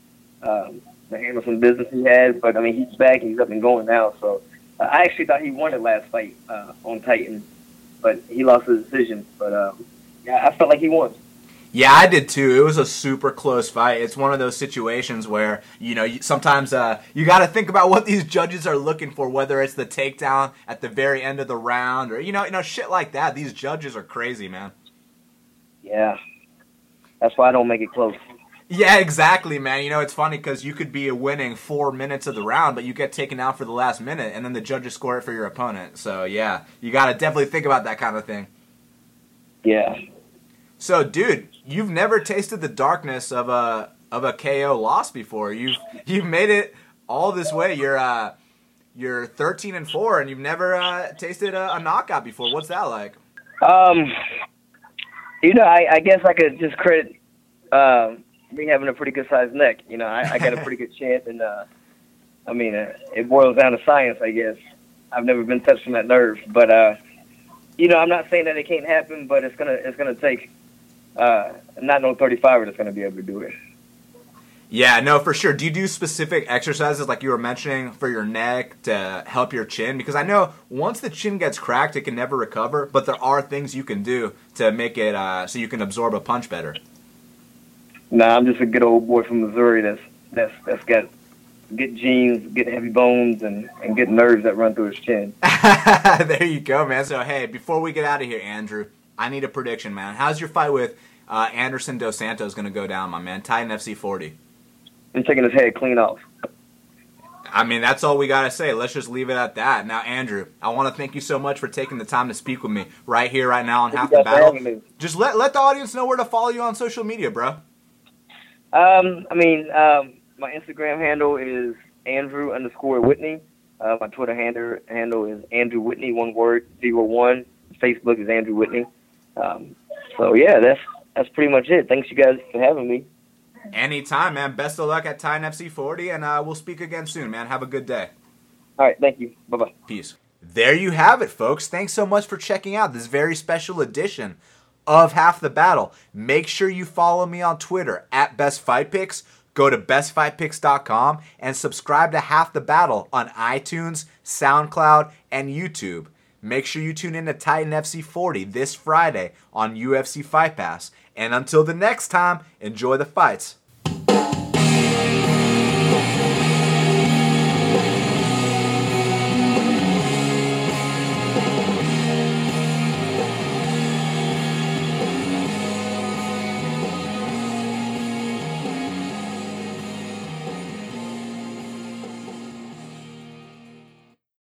[SPEAKER 4] um, to handle some business he had. But I mean, he's back and he's up and going now. So I actually thought he won the last fight uh, on Titan, but he lost the decision. But um, yeah, I felt like he won.
[SPEAKER 1] Yeah, I did too. It was a super close fight. It's one of those situations where you know sometimes uh, you got to think about what these judges are looking for, whether it's the takedown at the very end of the round or you know you know shit like that. These judges are crazy, man.
[SPEAKER 4] Yeah, that's why I don't make it close.
[SPEAKER 1] Yeah, exactly, man. You know, it's funny because you could be winning four minutes of the round, but you get taken out for the last minute, and then the judges score it for your opponent. So, yeah, you got to definitely think about that kind of thing.
[SPEAKER 4] Yeah.
[SPEAKER 1] So, dude, you've never tasted the darkness of a of a KO loss before. You've you've made it all this way. You're uh you're 13 and four, and you've never uh, tasted a, a knockout before. What's that like?
[SPEAKER 4] Um, you know, I, I guess I could just credit um, me having a pretty good sized neck. You know, I, I got a pretty good chance, and uh, I mean, uh, it boils down to science, I guess. I've never been touched on that nerve, but uh, you know, I'm not saying that it can't happen, but it's gonna it's gonna take uh, not no 35 that's gonna be able to do it.
[SPEAKER 1] Yeah, no, for sure. Do you do specific exercises like you were mentioning for your neck to help your chin? Because I know once the chin gets cracked, it can never recover. But there are things you can do to make it uh, so you can absorb a punch better.
[SPEAKER 4] Nah, I'm just a good old boy from Missouri that's that's that's got good genes, good heavy bones, and, and good nerves that run through his chin.
[SPEAKER 1] there you go, man. So hey, before we get out of here, Andrew, I need a prediction, man. How's your fight with uh, Anderson Dos Santos going to go down, my man? Titan FC 40.
[SPEAKER 4] I'm taking his head clean off.
[SPEAKER 1] I mean, that's all we got to say. Let's just leave it at that. Now, Andrew, I want to thank you so much for taking the time to speak with me right here, right now on Half the Battle. Just let, let the audience know where to follow you on social media, bro.
[SPEAKER 4] Um, I mean, um, my Instagram handle is Andrew underscore Whitney. Uh, my Twitter handle handle is Andrew Whitney, one word, zero one. Facebook is Andrew Whitney. Um, so yeah, that's that's pretty much it. Thanks you guys for having me.
[SPEAKER 1] Anytime, man. Best of luck at Titan FC 40, and uh, we'll speak again soon, man. Have a good day.
[SPEAKER 4] All right, thank you. Bye bye.
[SPEAKER 1] Peace. There you have it, folks. Thanks so much for checking out this very special edition of Half the Battle. Make sure you follow me on Twitter at Best Fight Picks. Go to bestfightpicks.com and subscribe to Half the Battle on iTunes, SoundCloud, and YouTube. Make sure you tune in to Titan FC 40 this Friday on UFC Fight Pass. And until the next time, enjoy the fights.